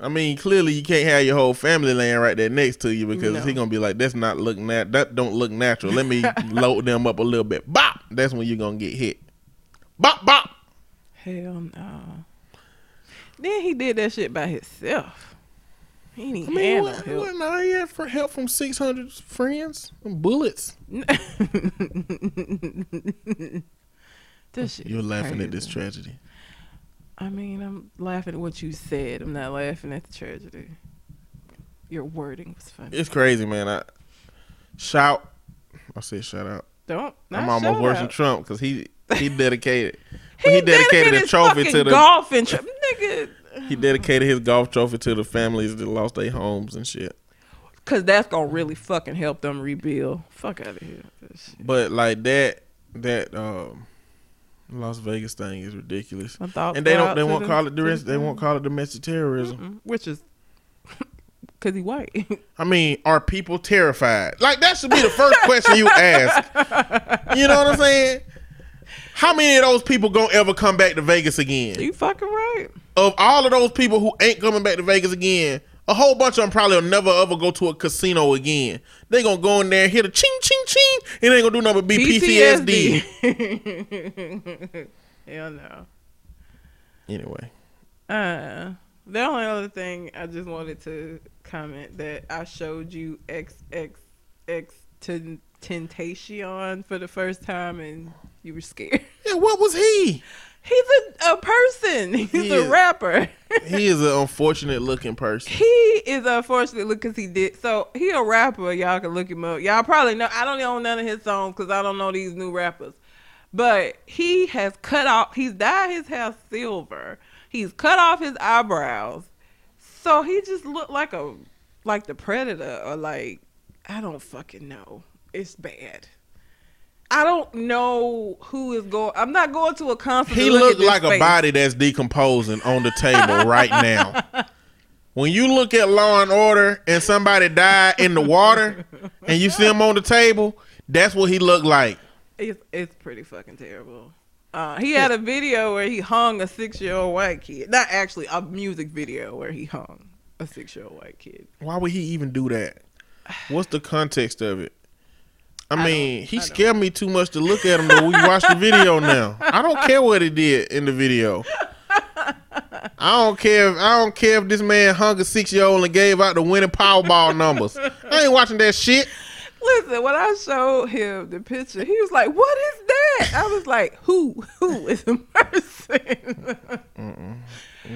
I mean, clearly you can't have your whole family laying right there next to you because No. he gonna be like, "That's not look nat. That don't look natural. Let me load them up a little bit. Bop. That's when you're gonna get hit. Bop bop. Hell no. Then he did that shit by himself. He ain't I mean, what, no what, he had for help from 600 friends, and bullets. this You're laughing at this tragedy. I mean, I'm laughing at what you said. I'm not laughing at the tragedy. Your wording was funny. It's crazy, man. I shout. I said shout out. Don't. Not I'm almost worse than. Trump because he he dedicated. He, he dedicated a his trophy to the golf and tri- nigga. he dedicated his golf trophy to the families that lost their homes and shit. Cause that's gonna really fucking help them rebuild. Fuck out of here. with that shit. But like that that um Las Vegas thing is ridiculous. And they don't. They won't the- call it to domestic the they won't call it domestic terrorism. Which is cause he white. I mean, are people terrified? Like that should be the first question you ask. You know what I'm saying? How many of those people gonna ever come back to Vegas again? you fucking right. Of all of those people who ain't coming back to Vegas again, a whole bunch of them probably will never ever go to a casino again. They gonna go in there and hit a ching ching ching, and they gonna do nothing but be PTSD. PTSD. Hell no. Anyway, Uh, the only other thing I just wanted to comment that I showed you XXX Tentacion for the first time and you were scared. yeah, what was he? He's a, a person. He's He a is. rapper. He is an unfortunate looking person. he is unfortunate look because he did so he a rapper y'all can look him up y'all probably know i don't know none of his songs because i don't know these new rappers but he has cut off he's dyed his hair silver he's cut off his eyebrows so he just looked like a like the predator or like i don't fucking know it's bad I don't know who is going. I'm not going to a concert. He look looked like a body that's decomposing on the table right now. When you look at Law and Order and somebody died in the water and you see him on the table, that's what he looked like. It's it's pretty fucking terrible. Uh, he had a video where he hung a six year old white kid. Not actually a music video where he hung a six year old white kid. Why would he even do that? What's the context of it? I mean, he I scared me too much to look at him. But we watch the video now. I don't care what he did in the video. I don't care. If, I don't care if this man hung a six year old and gave out the winning Powerball numbers. I ain't watching that shit. Listen, when I showed him the picture, he was like, "What is that?" I was like, "Who? Who is the person?"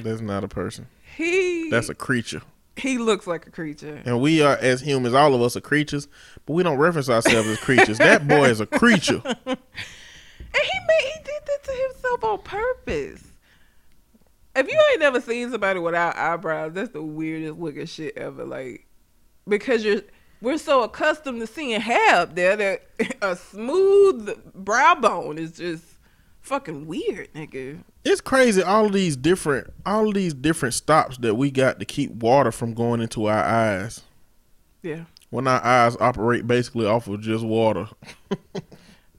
That's not a person. he That's a creature. He looks like a creature. And we are, as humans, all of us are creatures, but we don't reference ourselves as creatures. That boy is a creature. And he made he did that to himself on purpose. If you ain't never seen somebody without eyebrows, that's the weirdest looking shit ever. Like because you're we're so accustomed to seeing hair up there that a smooth brow bone is just fucking weird, nigga. It's crazy. All of these different, all of these different stops that we got to keep water from going into our eyes. Yeah. When our eyes operate basically off of just water.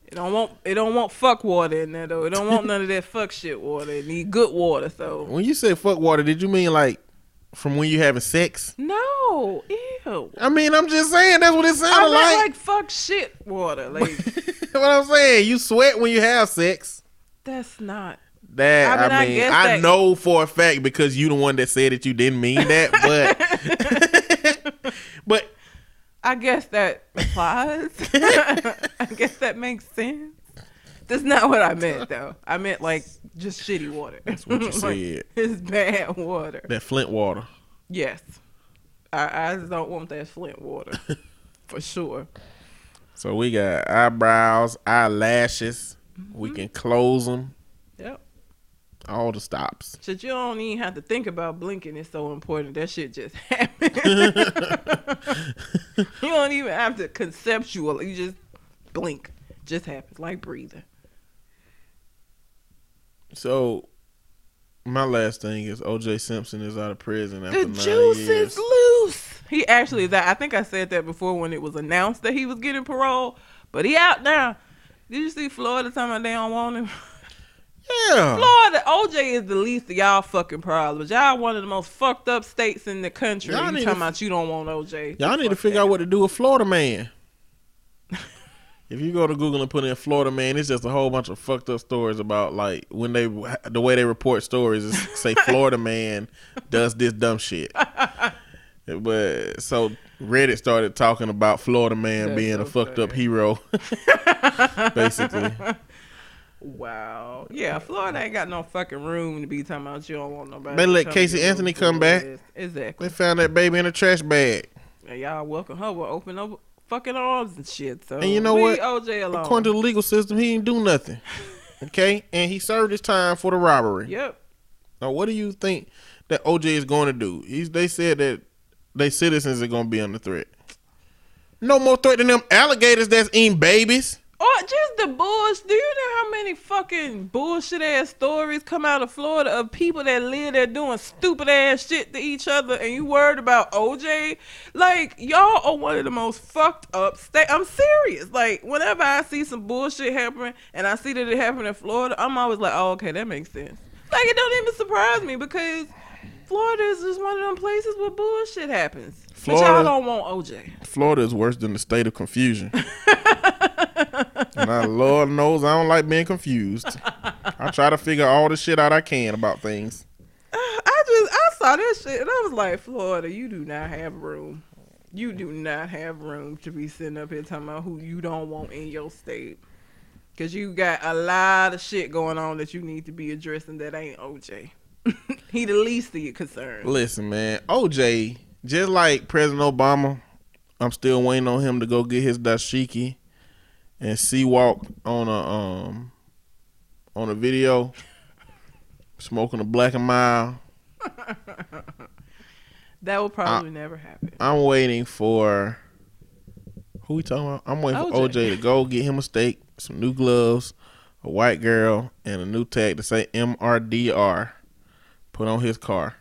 It don't want it don't want fuck water in there though. It don't want none of that fuck shit water. It need good water. So When you say fuck water, did you mean like from when you having sex? no, ew. I mean, I'm just saying that's what it sounded like. like fuck shit water. Like what I'm saying, you sweat when you have sex. that's not. That I mean, I I mean, guess I, that- know for a fact because you the one that said that you didn't mean that, but but I guess that applies. I guess that makes sense. That's not what I meant though. I meant like just shitty water. That's what you like, said. It's bad water. that Flint water. Yes. I, I just don't want that Flint water. For sure. So we got eyebrows, eyelashes. We Mm-hmm. can close them. All the stops. Shit, you don't even have to think about blinking. It's so important. That shit just happens. you don't even have to conceptual. You just blink. Just happens like breathing. So my last thing is O.J. Simpson is out of prison after The nine juice years. is loose. He actually is out. I think I said that before when it was announced that he was getting parole, but he out now. Did you see Florida talking about they don't want him? Yeah. Florida, OJ is the least of y'all fucking problems. Y'all one of the most fucked up states in the country. Y'all you need talking to- about you don't want OJ? Y'all need to figure out what to do with Florida man. if you go to Google and put in Florida man, it's just a whole bunch of fucked up stories about like when they the way they report stories is say Florida man does this dumb shit. But so Reddit started talking about Florida man That's being so a fucked up hero, basically. Wow. Yeah, Florida ain't got no fucking room to be talking about you don't want nobody. To let Casey Anthony come back. Exactly. They found that baby in a trash bag. And y'all welcome her with open up fucking arms and shit. So And you know what? OJ alone. According to the legal system, he didn't do nothing. Okay, and he served his time for the robbery. Yep. Now, what do you think that OJ is going to do? He's, they said that they citizens are going to be under threat. No more threat than them alligators that's eating babies. Or just the bullshit. Do you know how many fucking bullshit ass stories come out of Florida of people that live there doing stupid ass shit to each other and you worried about OJ? Like, y'all are one of the most fucked up state. I'm serious. Like, whenever I see some bullshit happening and I see that it happened in Florida, I'm always like, oh, okay, that makes sense. Like, it don't even surprise me because Florida is just one of them places where bullshit happens. But y'all don't want OJ. Florida is worse than the state of confusion. and I, Lord knows I don't like being confused. I try to figure all the shit out I can about things. I just I saw that shit and I was like, Florida, you do not have room. You do not have room to be sitting up here talking about who you don't want in your state. Cause you got a lot of shit going on that you need to be addressing that ain't OJ. he the least of your concerns. Listen, man, OJ, just like President Obama, I'm still waiting on him to go get his dashiki and see walk on a um on a video smoking a black and mild. That will probably never happen. I'm waiting for who we talking about? I'm waiting for OJ. OJ to go get him a steak, some new gloves, a white girl, and a new tag to say MRDR put on his car.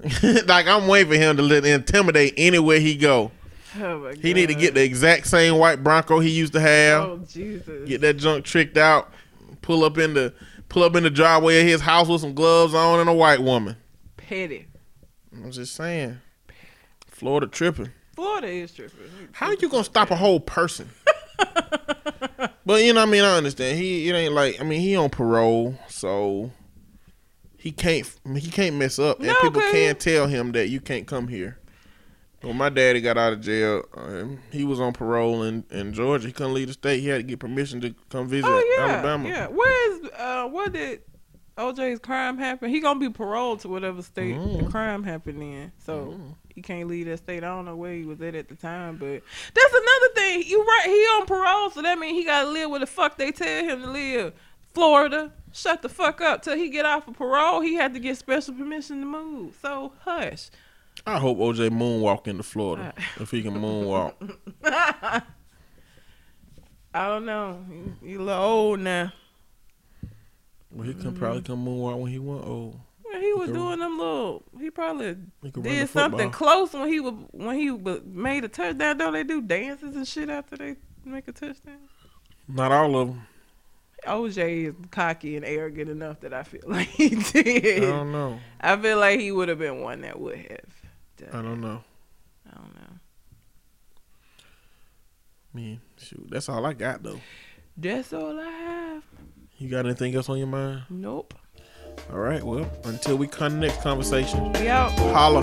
like I'm waiting for him to let intimidate anywhere he go. Oh my God. He need to get the exact same white Bronco he used to have. Oh Jesus. Get that junk tricked out. pull up in the pull up in the driveway of his house with some gloves on and a white woman. Petty. I'm just saying. Florida tripping. Florida is tripping. How you gonna stop a whole person? but you know, I mean, I understand. He it ain't like I mean, he on parole, so he can't he can't mess up, and No, people can't tell him that you can't come here. When my daddy got out of jail, um, he was on parole in, in Georgia. He couldn't leave the state. He had to get permission to come visit Oh yeah, Alabama. yeah. Where is uh where did OJ's crime happen? He gonna be paroled to whatever state the Mhm. crime happened in. So Mhm. he can't leave that state. I don't know where he was at at the time, but that's another thing. You right? He on parole, so that means he gotta live where the fuck they tell him to live. Florida. Shut the fuck up till he get off of parole. He had to get special permission to move. So hush. I hope OJ moonwalk into Florida uh. if he can moonwalk. I don't know. He, he a little old now. Well, he can probably come moonwalk when he want old. Well, he was doing them little. He probably He run did something close when he was when he was made a touchdown. Don't they do dances and shit after they make a touchdown? Not all of them. OJ is cocky and arrogant enough that I feel like he did. I don't know. I feel like he would have been one that would have. I don't know. I don't know. I mean, shoot, that's all I got though. That's all I have. You got anything else on your mind? Nope. All right. Well, until we come next conversation, out. holla.